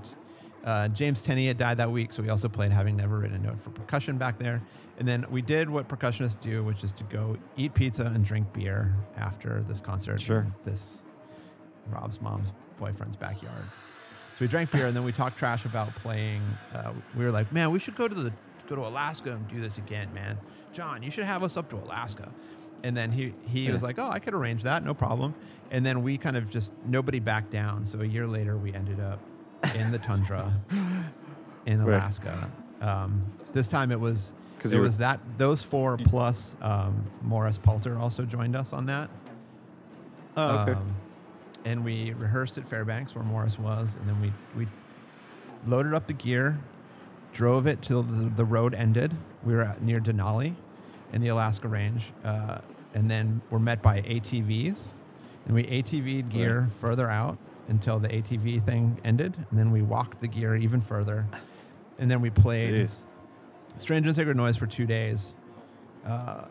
Uh, James Tenney had died that week, so we also played Having Never Written a Note for Percussion back there. And then we did what percussionists do, which is to go eat pizza and drink beer after this concert. Sure. This Rob's mom's boyfriend's backyard. So we drank beer and then we talked trash about playing. Uh, we were like, man, we should go to the go to Alaska and do this again, man. John, you should have us up to Alaska. And then he he Yeah. was like, oh, I could arrange that, no problem. And then we kind of just nobody backed down. So a year later, we ended up in the tundra in. Alaska. Um, this time it was 'Cause it was that those four plus um, Morris Palter also joined us on that. Oh, okay. Um, and we rehearsed at Fairbanks where Morris was, and then we we loaded up the gear, drove it till the, the road ended. We were at, near Denali, in the Alaska Range, uh, and then we're met by ATVs, and we ATV'd gear further out until the ATV thing ended, and then we walked the gear even further, and then we played Jeez. Strange and Sacred Noise for two days uh,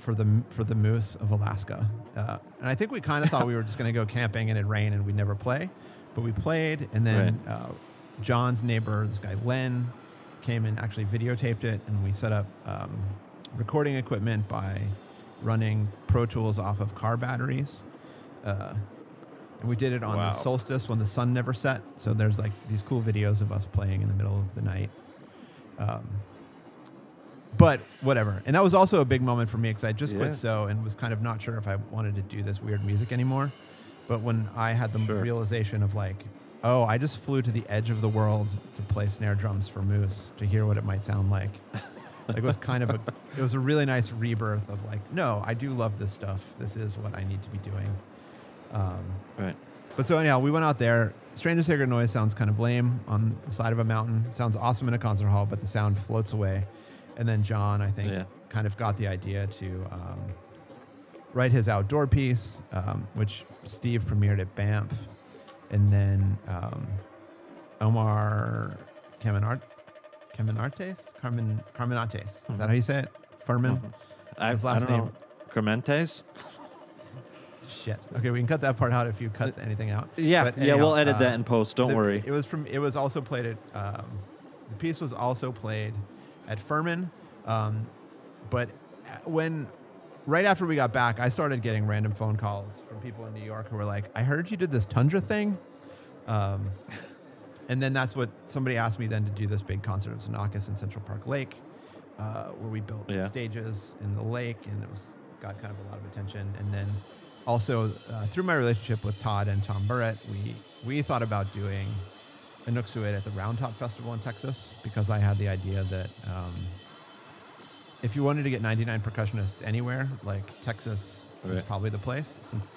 for the for the moose of Alaska. Uh, and I think we kind of thought we were just going to go camping and it'd rain and we'd never play, but we played. And then uh, John's neighbor, this guy Len, came and actually videotaped it, and we set up um, recording equipment by running Pro Tools off of car batteries. Uh, and we did it on Wow. the solstice when the sun never set. So there's like these cool videos of us playing in the middle of the night. Um, but whatever. And that was also a big moment for me because I just Yeah. quit So and was kind of not sure if I wanted to do this weird music anymore. But when I had the Sure. realization of like, oh, I just flew to the edge of the world to play snare drums for Moose to hear what it might sound like. like it was kind of a, it was a really nice rebirth of like, no, I do love this stuff. This is what I need to be doing. Um, Right. but so anyhow, we went out there. Strange and Sacred Noise sounds kind of lame on the side of a mountain. Sounds awesome in a concert hall, but the sound floats away. And then John, I think, Yeah. kind of got the idea to um, write his outdoor piece, um, which Steve premiered at Banff. And then um, Omar Caminart, Caminartes? Carmen, Carmenates. Is that how you say it? Furman? I, His I last don't name. know. Crementes? Shit. Okay, we can cut that part out if you cut anything out. Yeah, But yeah, we'll edit uh, that in post. Don't the- worry. It was from. It was also played at. Um, the piece was also played at Furman. Um, but when right after we got back, I started getting random phone calls from people in New York who were like, "I heard you did this tundra thing," um, and then that's what somebody asked me then to do this big concert of Xenakis in Central Park Lake, uh, where we built Yeah. stages in the lake, and it was got kind of a lot of attention. And then also uh, through my relationship with Todd and Tom Burritt, we we thought about doing Inuksuit at the Roundtop Festival in Texas because I had the idea that. Um, if you wanted to get 99 percussionists anywhere, like Texas is probably the place since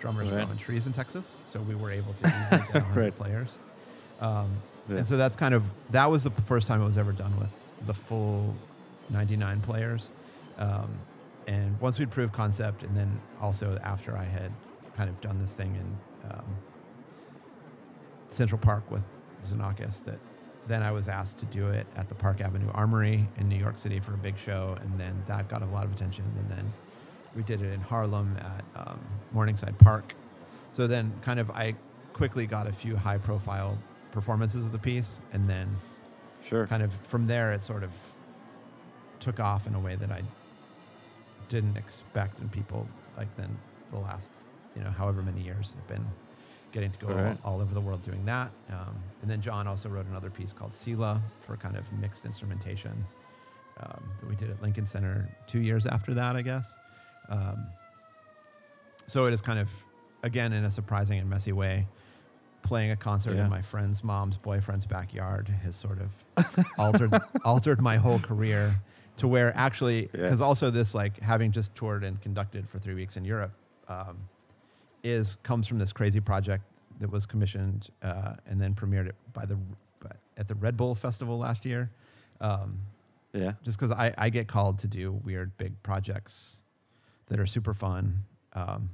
drummers Right. grow in trees in Texas. So we were able to easily get 100 Right. players. Um, Yeah. And so that's kind of, that was the first time it was ever done with the full 99 players. Um, and once we'd proved concept, and then also after I had kind of done this thing in um, Central Park with Xenakis, that then I was asked to do it at the Park Avenue Armory in New York City for a big show, and then that got a lot of attention. And then we did it in Harlem at um, Morningside Park. So then, kind of, I quickly got a few high-profile performances of the piece, and then Sure. kind of from there, it sort of took off in a way that I didn't expect, and people like then the last, you know, however many years have been getting to go Right. all, all over the world doing that. Um, and then John also wrote another piece called Sila for kind of mixed instrumentation um, that we did at Lincoln Center two years after that, I guess. Um, so it is kind of, again, in a surprising and messy way, playing a concert Yeah. in my friend's mom's boyfriend's backyard has sort of altered altered my whole career to where actually Yeah. because also this like having just toured and conducted for three weeks in Europe um, is comes from this crazy project that was commissioned uh, and then premiered by the by, at the Red Bull Festival last year. Um, Yeah. just because I, I get called to do weird big projects that are super fun. Um,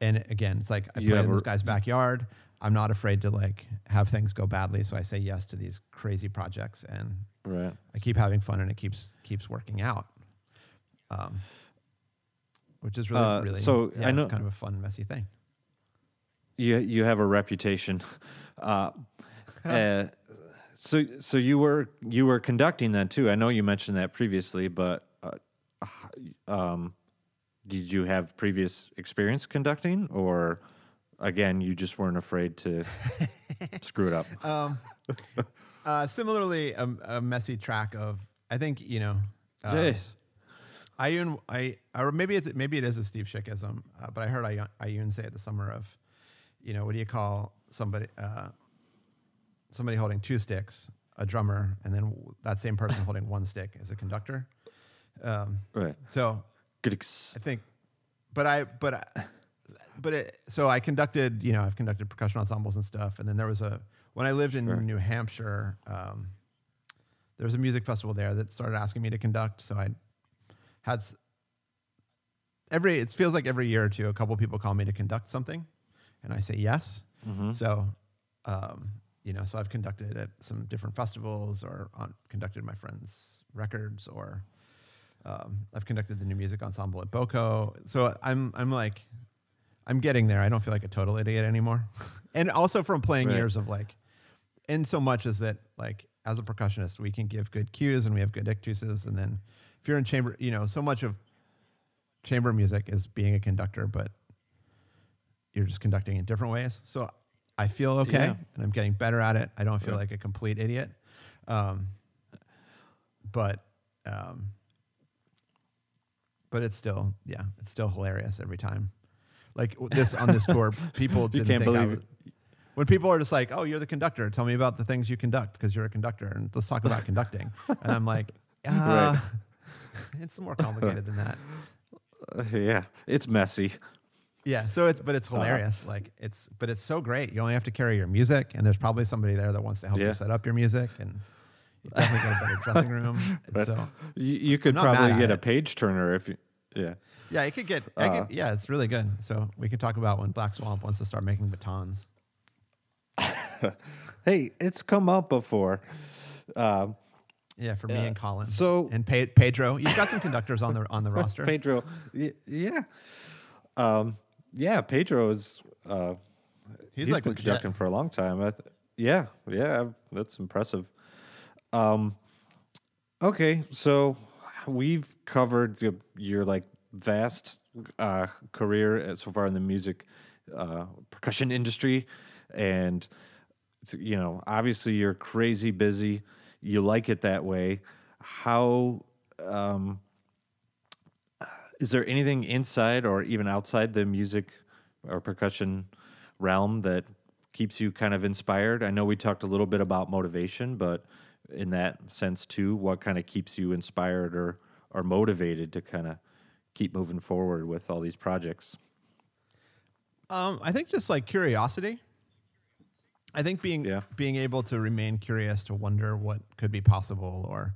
and again, it's like I You play in this guy's backyard. I'm not afraid to like have things go badly, so I say yes to these crazy projects, and Right. I keep having fun, and it keeps keeps working out. Um, which is really Uh, really so yeah, I know- it's kind of a fun messy thing. You you have a reputation. Uh, uh, so so you were you were conducting then too. I know you mentioned that previously, but uh, um, did you have previous experience conducting, or again you just weren't afraid to screw it up? Um, uh, similarly, a, a messy track of I think you know. Uh, Yes. Ayun, I or maybe it's maybe it is a Steve Schickism, uh, but I heard Ayun, Ayun say it the summer of, you know, what do you call somebody uh, somebody holding two sticks, a drummer, and then that same person holding one stick is a conductor. Um, Right. so Good. I think, but I, but, I, but it, so I conducted, you know, I've conducted percussion ensembles and stuff. And then there was a, when I lived in. New Hampshire, um, there was a music festival there that started asking me to conduct. So I had every, it feels like every year or two, a couple people call me to conduct something and I say yes. Mhm. So, um, you know, so I've conducted at some different festivals or on, conducted my friends' records or um, I've conducted the new music ensemble at Boco. So I'm I'm like I'm getting there. I don't feel like a total idiot anymore. and also from playing Right. years of like in so much as that like as a percussionist we can give good cues and we have good ictuses and then if you're in chamber, you know, so much of chamber music is being a conductor but you're just conducting in different ways. So I feel okay Yeah. and I'm getting better at it. I don't feel Yeah. like a complete idiot. Um, but um, but it's still yeah, it's still hilarious every time. Like this on this tour, people didn't can't think I believe was, when people are just like, "Oh, you're the conductor. Tell me about the things you conduct because you're a conductor, and let's talk about conducting." And I'm like, uh, "It's more complicated than that." Uh, yeah. It's messy. Yeah. So it's but it's Uh-huh. hilarious. Like it's but it's so great. You only have to carry your music, and there's probably somebody there that wants to help Yeah. you set up your music, and you definitely get a better dressing room. Right. So You, you could I'm not mad probably get a page turner if you. Yeah. yeah, it could get. I Uh, could, yeah, it's really good. So we can talk about when Black Swamp wants to start making batons. Hey, it's come up before. Um, Yeah, for me and Colin. so- and Pe- Pedro, you've got some conductors on the on the roster. Pedro, yeah, um, yeah. Pedro is uh, He's, he's like been legit. conducting for a long time. I th- yeah, yeah, that's impressive. Um, Okay, so we've covered your, your like vast uh, career so far in the music uh, percussion industry, and you know, obviously you're crazy busy. You like it that way. How um, is there anything inside or even outside the music or percussion realm that keeps you kind of inspired? I know we talked a little bit about motivation, but in that sense too, what kind of keeps you inspired or or motivated to kind of keep moving forward with all these projects? Um, I think just like curiosity. I think being Yeah. being able to remain curious to wonder what could be possible or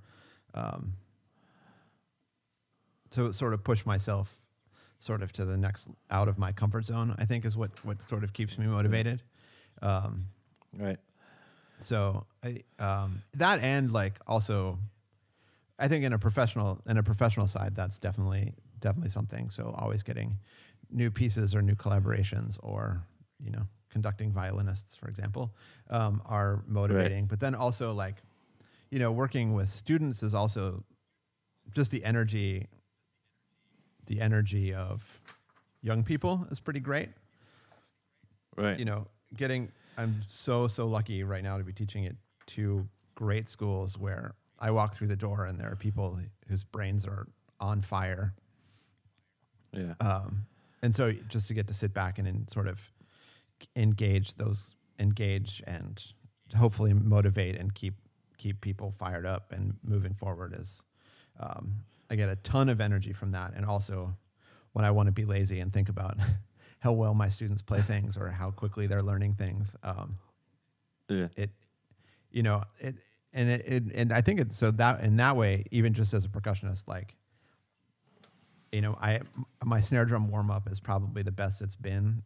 um, to sort of push myself sort of to the next out of my comfort zone, I think is what what sort of keeps me motivated. Um, Right. so I um, that and like also, I think in a professional in a professional side, that's definitely definitely something. So always getting new pieces or new collaborations or you know conducting violinists, for example, um, are motivating. But then also like, you know, working with students is also just the energy. The energy of young people is pretty great Right. you know, getting I'm so so lucky right now to be teaching at two great schools where I walk through the door and there are people whose brains are on fire. yeah. Um, and so just to get to sit back and, and sort of engage those engage and hopefully motivate and keep keep people fired up and moving forward is um, I get a ton of energy from that and also when I want to be lazy and think about how well my students play things or how quickly they're learning things um, yeah. it you know it and it, it and i think it's so that in that way even just as a percussionist like you know i my snare drum warm up is probably the best it's been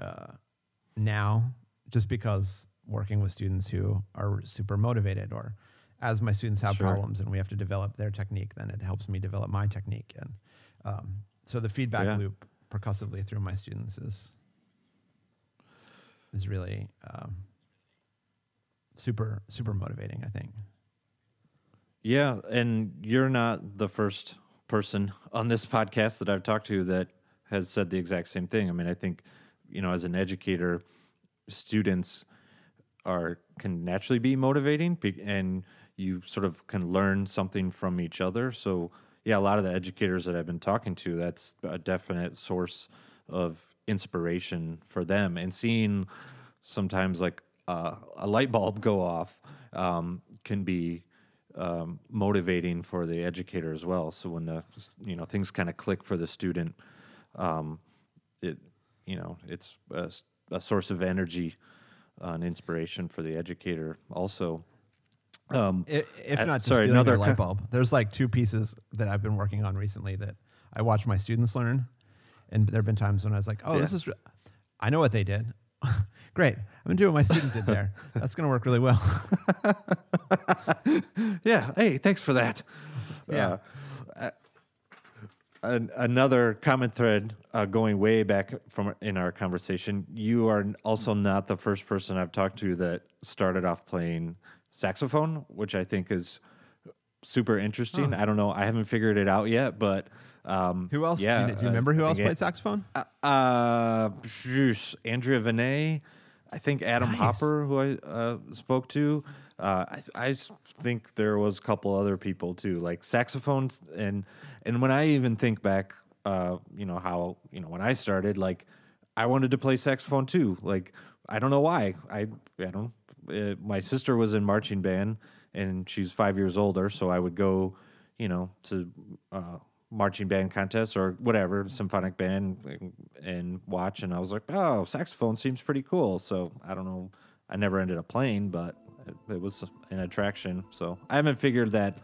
uh, now just because working with students who are super motivated or as my students have Sure. problems and we have to develop their technique then it helps me develop my technique and um, so the feedback Yeah. loop percussively through my students is is really um, super super motivating i think Yeah, and you're not the first person on this podcast that I've talked to that has said the exact same thing. I mean, I think, you know, as an educator, students are can naturally be motivating and you sort of can learn something from each other. So, yeah, a lot of the educators that I've been talking to, that's a definite source of inspiration for them and seeing sometimes like uh, a light bulb go off um, can be um, motivating for the educator as well. So when the you know things kind of click for the student, um, it you know it's a source of energy uh, and inspiration for the educator also. Um, I- if Uh, not just sorry, another light bulb there's like two pieces that i've been working on recently that i watch my students learn and there have been times when i was like oh this is i know what they did great i'm gonna do what my student did there that's gonna work really well yeah. Hey, thanks for that. Yeah. Uh, an, another common thread uh, going way back from in our conversation. You are also not the first person I've talked to that started off playing saxophone, which I think is super interesting. I don't know. I haven't figured it out yet, but um, who else Yeah, do, you, do you uh, remember who I else played saxophone uh, uh, Andrea Venet. I think Adam Nice. Hopper, who I uh, spoke to. Uh, I, I think there was a couple other people too, like saxophones, and and when I even think back, uh, you know how you know when I started, like I wanted to play saxophone too. Like I don't know why. I I don't. Uh, my sister was in marching band, and she's five years older, so I would go, you know, to uh, marching band contests or whatever, symphonic band, and, and watch. And I was like, oh, saxophone seems pretty cool. So I don't know. I never ended up playing, but it, was an attraction. So I haven't figured that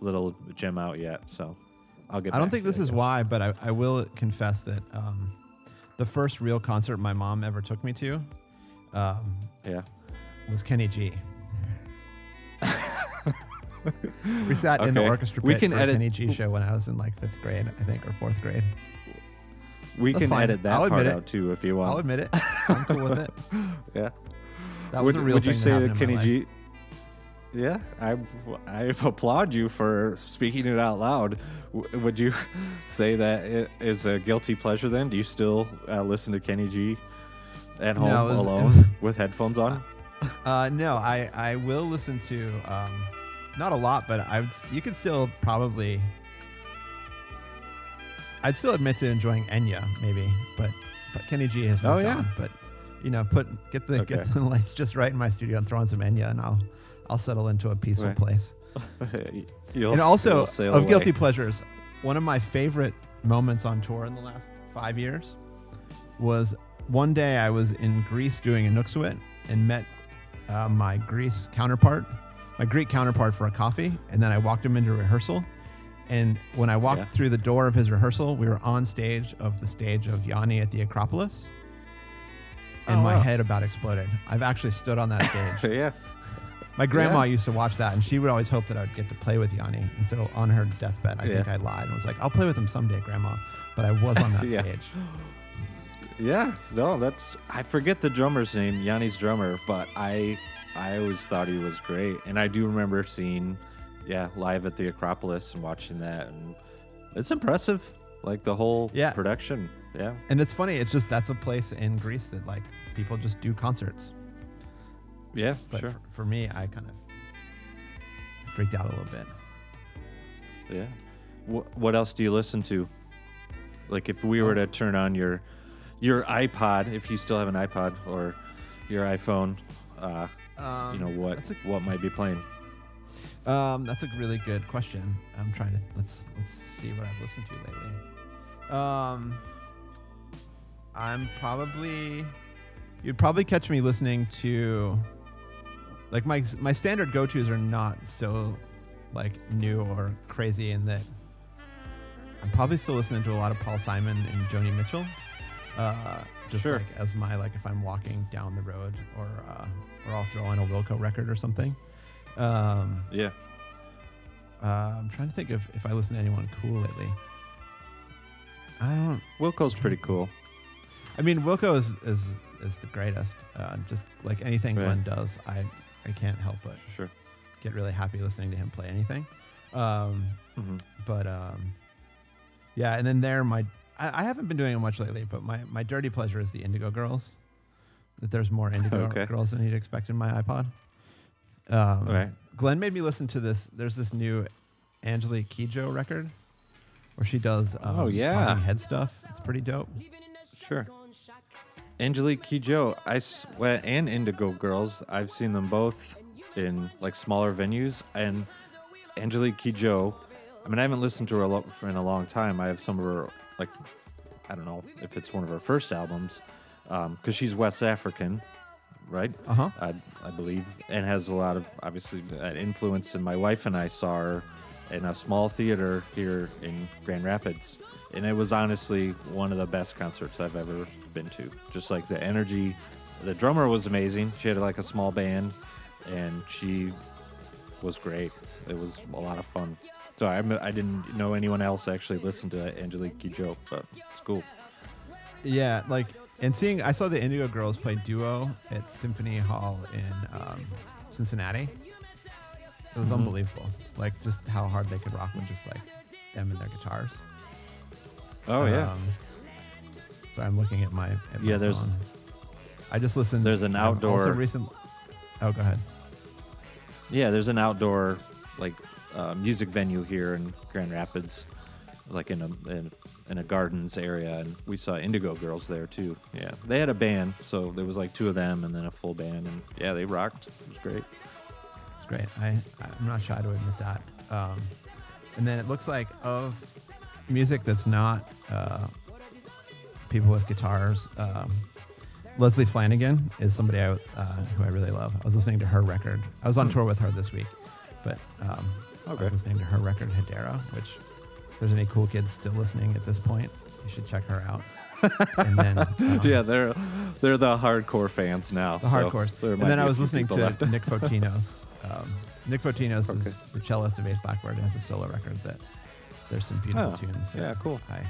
little gem out yet. So I'll get. i don't think this is why but I, I will confess that um, the first real concert my mom ever took me to um, Yeah. was kenny g we sat in the orchestra pit We can for edit- kenny g show when i was in like fifth grade i think or fourth grade We That's can fine. edit that I'll part admit it. out too if you want. I'll admit it. I'm cool with it. yeah. That would, was a real would thing you say that Kenny. G? Yeah, I I applaud you for speaking it out loud. W- would you say that it is a guilty pleasure? Then, do you still uh, listen to Kenny G at home No, was- alone was- with headphones on? Uh, no, I, I will listen to um, not a lot, but I would, you could still probably. I'd still admit to enjoying Enya, maybe, but but Kenny G has moved Oh, yeah. on. But you know, put get the get the lights just right in my studio and throw on some Enya, and I'll I'll settle into a peaceful Right. place. And also of guilty pleasures, one of my favorite moments on tour in the last five years was one day I was in Greece doing a Inuksuit and met uh, my Greece counterpart, my Greek counterpart for a coffee, and then I walked him into rehearsal. And when I walked Yeah. through the door of his rehearsal, we were on stage of the stage of Yanni at the Acropolis. And Oh, my wow. head about exploded. I've actually stood on that stage. yeah. My grandma Yeah. used to watch that, and she would always hope that I would get to play with Yanni. And so on her deathbed, I think I lied and was like, "I'll play with him someday, Grandma." But I was on that Yeah. stage. Yeah, no, that's I forget the drummer's name, Yanni's drummer, but I I always thought he was great, and I do remember seeing, yeah, live at the Acropolis and watching that, and it's impressive, like the whole Yeah. production. Yeah, And it's funny. It's just that's a place in Greece that like people just do concerts. yeah, But sure, for, for me, I kind of freaked out a little bit. yeah. Wh- what else do you listen to? Like if we were Oh. to turn on your your iPod, if you still have an iPod or your iPhone, uh, Um, you know what a, what might be playing. um, that's a really good question. I'm trying to let's let's see what I've listened to lately. Um, I'm probably you'd probably catch me listening to like my my standard go tos are not so like new or crazy in that I'm probably still listening to a lot of Paul Simon and Joni Mitchell. Uh, just Sure. like as my like if I'm walking down the road or uh, or I'll throw on a Wilco record or something. Um, Yeah, uh, I'm trying to think of if I listen to anyone cool lately. I don't. Wilco's pretty cool. I mean, Wilco is is is the greatest. Uh, just like anything Yeah. Glenn does, I I can't help but Sure. get really happy listening to him play anything. Um, hmm but um, yeah, and then there, my I, I haven't been doing it much lately, but my my dirty pleasure is the Indigo Girls. That there's more Indigo Okay. Girls than you'd expect in my iPod. Um, Right. Glenn made me listen to this. There's this new Angelique Kidjo record where she does um, Oh, yeah. talking head stuff. It's pretty dope. Sure. Angelique Kidjo, I sweat, and Indigo Girls, I've seen them both in like smaller venues. And Angelique Kidjo, I mean, I haven't listened to her a lo- for in a long time. I have some of her like, I don't know if it's one of her first albums, because she's West African, right? Uh huh. I, I believe, and has a lot of obviously uh, influence. And my wife and I saw her in a small theater here in Grand Rapids, and it was honestly one of the best concerts I've ever been to. Just like the energy, the drummer was amazing. She had like a small band, and she was great. It was a lot of fun. So I, I didn't know anyone else actually listened to Angelique Kidjo, but it's cool. Yeah, like and seeing I saw the Indigo Girls play duo at Symphony Hall in um, Cincinnati. It was Mhm. unbelievable. Like just how hard they could rock with just like them and their guitars. Oh yeah, Um, so I'm looking at my at my Yeah, there's- phone. I just listened. there's an I've Also outdoor- recent. Oh, go ahead. Yeah, there's an outdoor like uh, music venue here in Grand Rapids, like in a in, in a gardens area, and we saw Indigo Girls there too. Yeah, they had a band, so there was like two of them and then a full band, and yeah, they rocked. It was great. It's great. I I'm not shy to admit that. Um, and then it looks like of music that's not uh, people with guitars. Um, Lesley Flanagan is somebody I, uh, who I really love. I was listening to her record. I was on tour with her this week, but um, I was listening to her record Hedera, which if there's any cool kids still listening at this point, you should check her out. and then um, yeah, they're they're the hardcore fans now. the so hardcore. And then I was listening to left. Nick Photinos. Um, Nick Photinos Okay. is the cellist of Eighth Blackbird. Has a solo record that there's some beautiful Oh, tunes. yeah, cool. I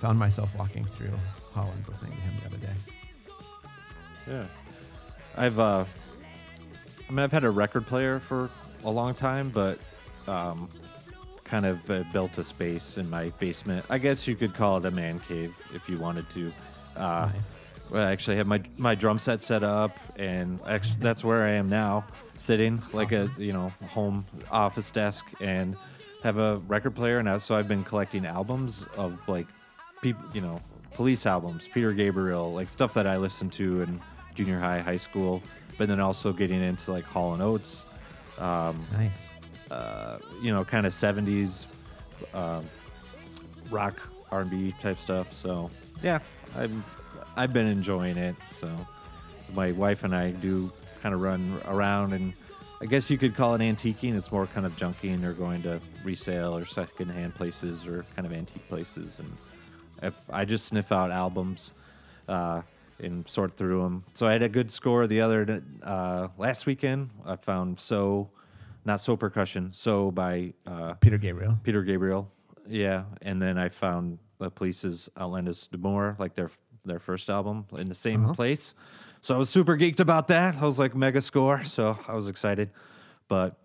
found myself walking through Holland listening to him the other day. Yeah, I've uh, I mean, I've had a record player for a long time, but um, kind of uh, built a space in my basement. I guess you could call it a man cave if you wanted to. Uh, nice. I actually have my my drum set set up, and actually that's where I am now, sitting like a you know home office desk, and have a record player. And so I've been collecting albums of like people, you know, police albums, Peter Gabriel, like stuff that I listened to in junior high, high school, but then also getting into like Hall and Oates, um, Nice. uh, you know, kind of 70s um, rock R&B type stuff. So yeah, I've I've been enjoying it. So my wife and I do kind of run around and I guess you could call it antiquing. It's more kind of junking or going to resale or secondhand places or kind of antique places. And if I just sniff out albums uh, and sort through them. So I had a good score the other uh, last weekend. I found so not so percussion so by uh, Peter Gabriel. Peter Gabriel. Yeah, and then I found the Police's Outlandos d'Amour, like their their first album, in the same Uh-huh. place. So I was super geeked about that. I was like mega score, so I was excited. But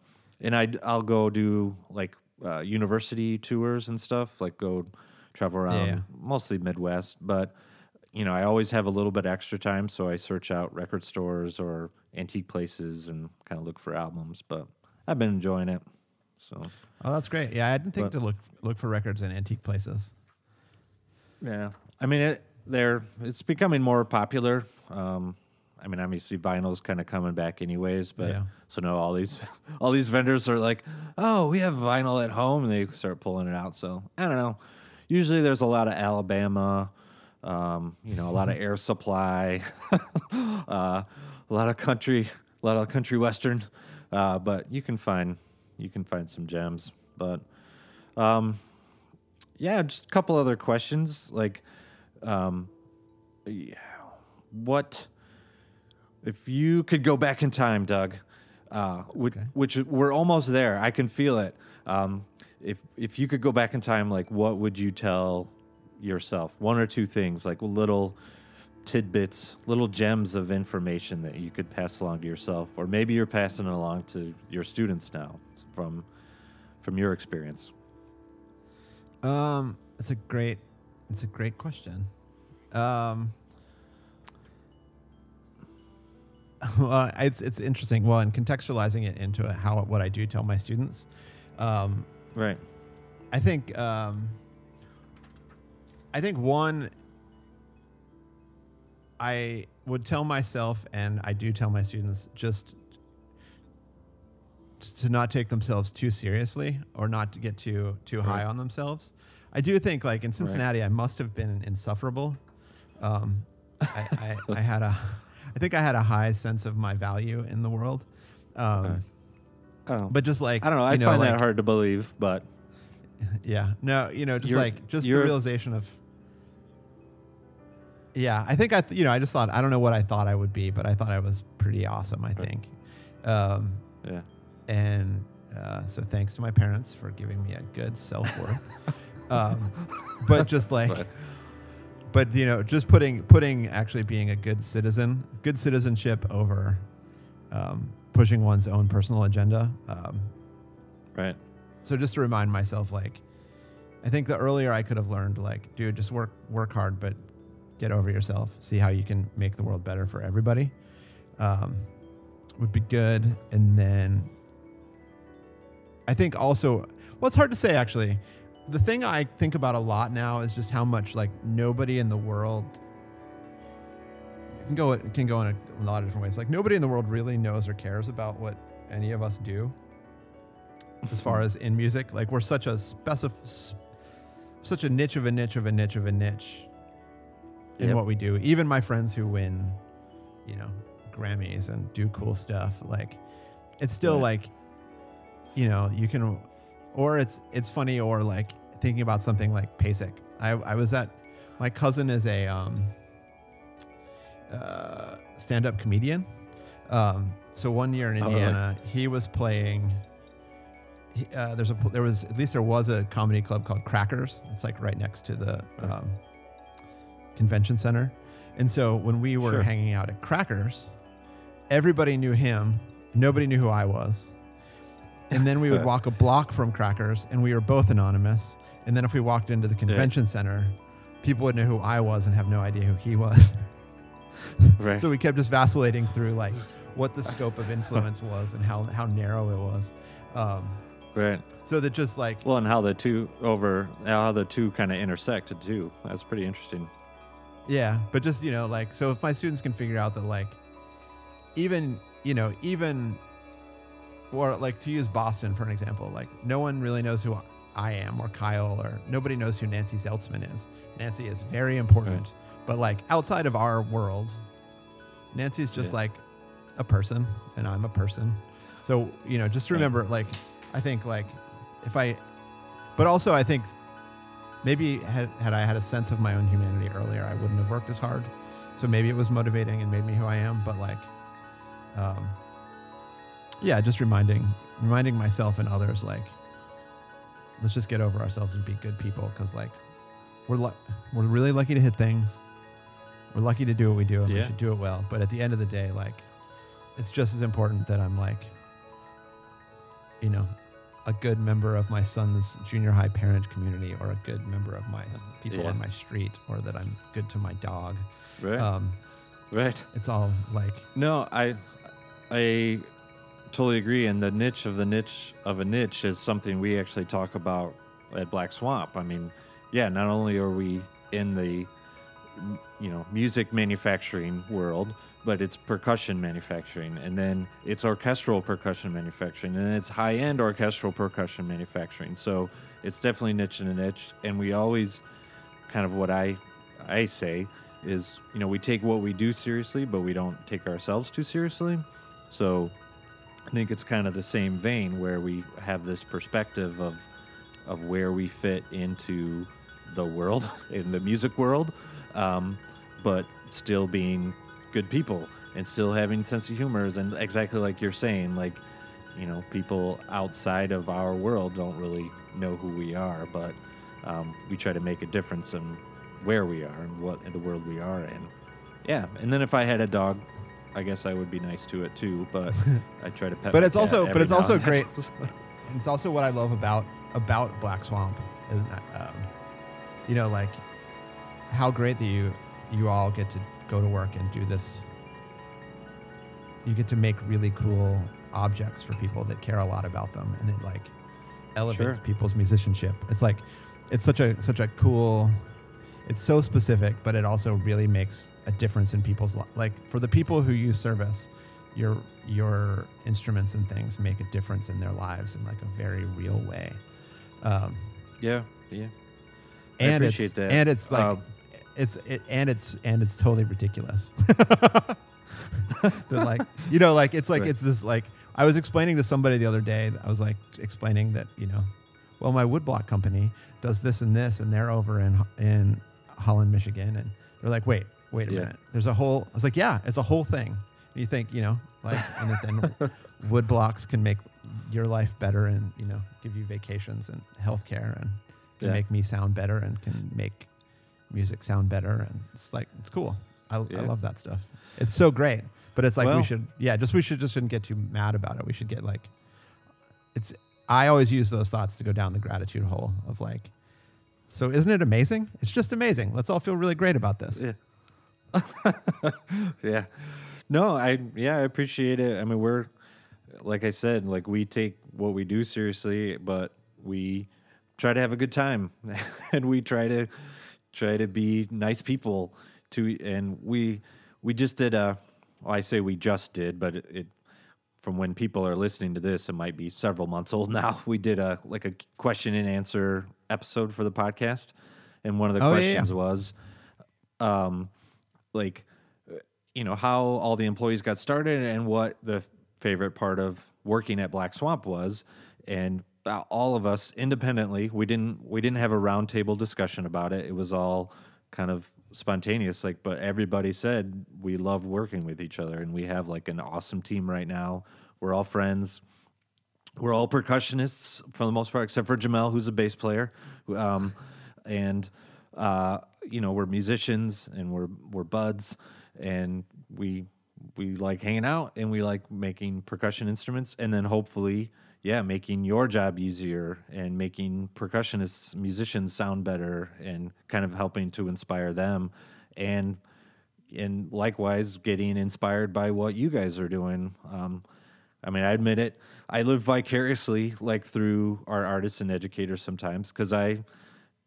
and I I'll go do like uh, university tours and stuff, like go travel around Yeah. mostly Midwest. But you know, I always have a little bit extra time, so I search out record stores or antique places and kind of look for albums. But I've been enjoying it. So Oh, that's great. Yeah, I didn't think But- to look look for records in antique places. Yeah, I mean it. They're it's becoming more popular. Um, I mean, obviously vinyl's kind of coming back anyways, but Yeah. so now all these all these vendors are like, oh, we have vinyl at home, and they start pulling it out. So I don't know. Usually there's a lot of Alabama, um, you know, a lot of Air Supply, uh, a lot of country, a lot of country western, uh, but you can find you can find some gems. But um, yeah, just a couple other questions. Like, um, yeah, what if you could go back in time, Doug? Uh, which, Okay. which we're almost there. I can feel it. Um, if if you could go back in time, like, what would you tell yourself? One or two things, like little tidbits, little gems of information that you could pass along to yourself, or maybe you're passing it along to your students now from from your experience. Um, it's a great, it's a great question. Um, well, it's it's interesting. Well, and contextualizing it into how what I do tell my students, um, Right. I think um, I think one I would tell myself and I do tell my students just t- to not take themselves too seriously or not to get too too high on themselves. I do think like in Cincinnati I must have been insufferable. Um, I, I, I had a I think I had a high sense of my value in the world. Um, Okay. Oh. but just like I don't know. I you know, find like, that hard to believe, but yeah. No, you know, just You're- like just the realization of. Yeah, I think I, th- you know, I just thought I don't know what I thought I would be, but I thought I was pretty awesome. I Right. think, um, yeah. and uh, so thanks to my parents for giving me a good self worth. um, but just like, But- but you know, just putting putting actually being a good citizen, good citizenship over um, pushing one's own personal agenda. Um, Right. so just to remind myself like i think the earlier i could have learned like dude just work work hard but get over yourself see how you can make the world better for everybody um, would be good and then i think also well it's hard to say actually the thing i think about a lot now is just how much like nobody in the world can go it can go in a lot of different ways like nobody in the world really knows or cares about what any of us do as far as in music. Like we're such a specif- such a niche of a niche of a niche of a niche in Yep. what we do. Even my friends who win, you know, Grammys and do cool stuff, like it's still Right. like, you know, you can, or it's it's funny, or like thinking about something like PASIC. I I was at my cousin is a um, uh, stand-up comedian. Um, so one year in Oh, really? Indiana, he was playing he- uh, there's a there was at least there was a comedy club called Crackers. It's like right next to the um, convention center. And so when we were Sure. hanging out at Crackers, everybody knew him nobody knew who I was. And then we would walk a block from Crackers, and we were both anonymous. And then if we walked into the convention center, people would know who I was and have no idea who he was. Right. So we kept just vacillating through like what the scope of influence was and how how narrow it was. Um, right. so that just like Well, and how the two over how the two kind of intersected too. That's pretty interesting. Yeah, but just you know, like, so if my students can figure out that, like, even you know, even or like to use Boston for an example, like, no one really knows who I am or Kyle or nobody knows who Nancy Zeltsman is. Nancy is very important, Right. but like outside of our world, Nancy's just Yeah. like a person, and I'm a person. So you know, just Right. remember, like, I think like if I, but also I think maybe had, had I had a sense of my own humanity earlier, I wouldn't have worked as hard. So maybe it was motivating and made me who I am. But like, um, yeah, just reminding reminding myself and others like, let's just get over ourselves and be good people because like, we're lu- we're really lucky to hit things. We're lucky to do what we do, and we should do it well. But at the end of the day, like, it's just as important that I'm like, you know, a good member of my son's junior high parent community or a good member of my people Yeah. on my street or that I'm good to my dog. Right. Um, right. it's all like, No, I I totally agree. And the niche of the niche of a niche is something we actually talk about at Black Swamp. I mean, yeah, not only are we in the you know music manufacturing world, but it's percussion manufacturing, and then it's orchestral percussion manufacturing, and it's high end orchestral percussion manufacturing. So it's definitely niche in a niche, and we always kind of what I I say is you know we take what we do seriously, but we don't take ourselves too seriously. So I think it's kind of the same vein where we have this perspective of of where we fit into the world in the music world, um, but still being good people and still having sense of humor and exactly like you're saying like you know people outside of our world don't really know who we are but um, we try to make a difference in where we are and what in the world we are in. Yeah and then if i had a dog i guess i would be nice to it too but i try to pet But it's also- but it's also great- it's also what I love about about Black Swamp is, um, you know, like how great that you you all get to go to work and do this. You get to make really cool objects for people that care a lot about them, and it like elevates Sure. people's musicianship. It's like it's such a such a cool. It's so specific, but it also really makes a difference in people's li- like for the people who use service your your instruments and things make a difference in their lives in like a very real way um, yeah yeah I and appreciate it's that. and it's like Um, it's it, and it's and it's totally ridiculous that like you know like it's like Right. it's this like i was explaining to somebody the other day i was like explaining that you know well my woodblock company does this and this and they're over in in holland michigan and they're like wait wait a Yeah. minute. There's a whole i was like yeah it's a whole thing. And you think you know like and then wood blocks can make your life better and you know give you vacations and health care and can Yeah. make me sound better and can make music sound better. And it's like it's cool. I, Yeah. I love that stuff. It's so great. But it's like we should yeah just we should just shouldn't get too mad about it. We should get like it's i always use those thoughts to go down the gratitude hole of like so isn't it amazing it's just amazing let's all feel really great about this Yeah. yeah. No, I yeah, I appreciate it. I mean, we're like I said, like we take what we do seriously, but we try to have a good time and we try to try to be nice people to and we we just did a well, I say we just did, but it, it from when people are listening to this, it might be several months old now. We did a like a question and answer episode for the podcast, and one of the Oh, yeah, yeah. questions was, um, like, uh, you know, how all the employees got started and what the favorite part of working at Black Swamp was, and uh, all of us independently, we didn't we didn't have a roundtable discussion about it. It was all kind of spontaneous like but everybody said we love working with each other and we have like an awesome team right now we're all friends we're all percussionists for the most part except for jamel who's a bass player. Um, and uh, you know we're musicians and we're we're buds and we we like hanging out and we like making percussion instruments and then hopefully yeah making your job easier and making percussionists musicians sound better and kind of helping to inspire them. And and likewise getting inspired by what you guys are doing. Um, i mean i admit it. I live vicariously like through our artists and educators sometimes because i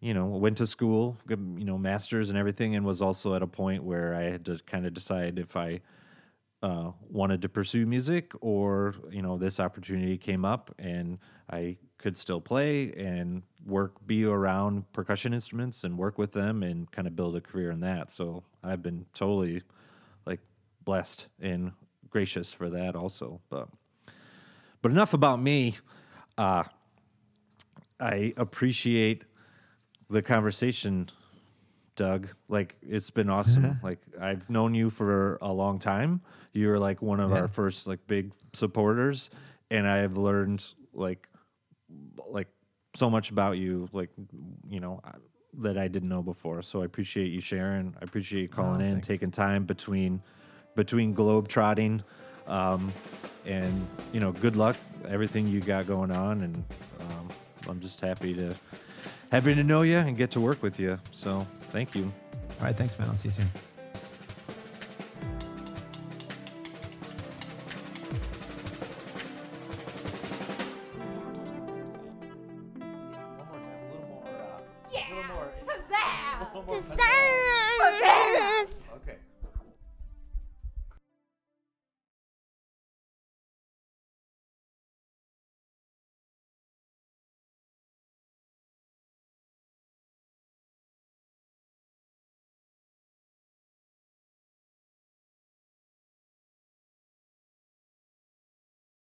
you know went to school you know masters and everything and was also at a point where i had to kind of decide if i uh, wanted to pursue music or you know this opportunity came up and i could still play and work be around percussion instruments and work with them and kind of build a career in that. So i've been totally like blessed and gracious for that also but but enough about me uh, i appreciate the conversation Doug. Like it's been awesome. like I've known you for a long time. You're like one of Yeah. our first like big supporters, and I've learned like like so much about you. Like you know I- that I didn't know before. So I appreciate you sharing. I appreciate you calling Oh, in, thanks. taking time between between globe trotting. Um, and you know, good luck everything you got going on, and um, I'm just happy to happy to know you and get to work with you. So thank you. All right, thanks, man. I'll see you soon.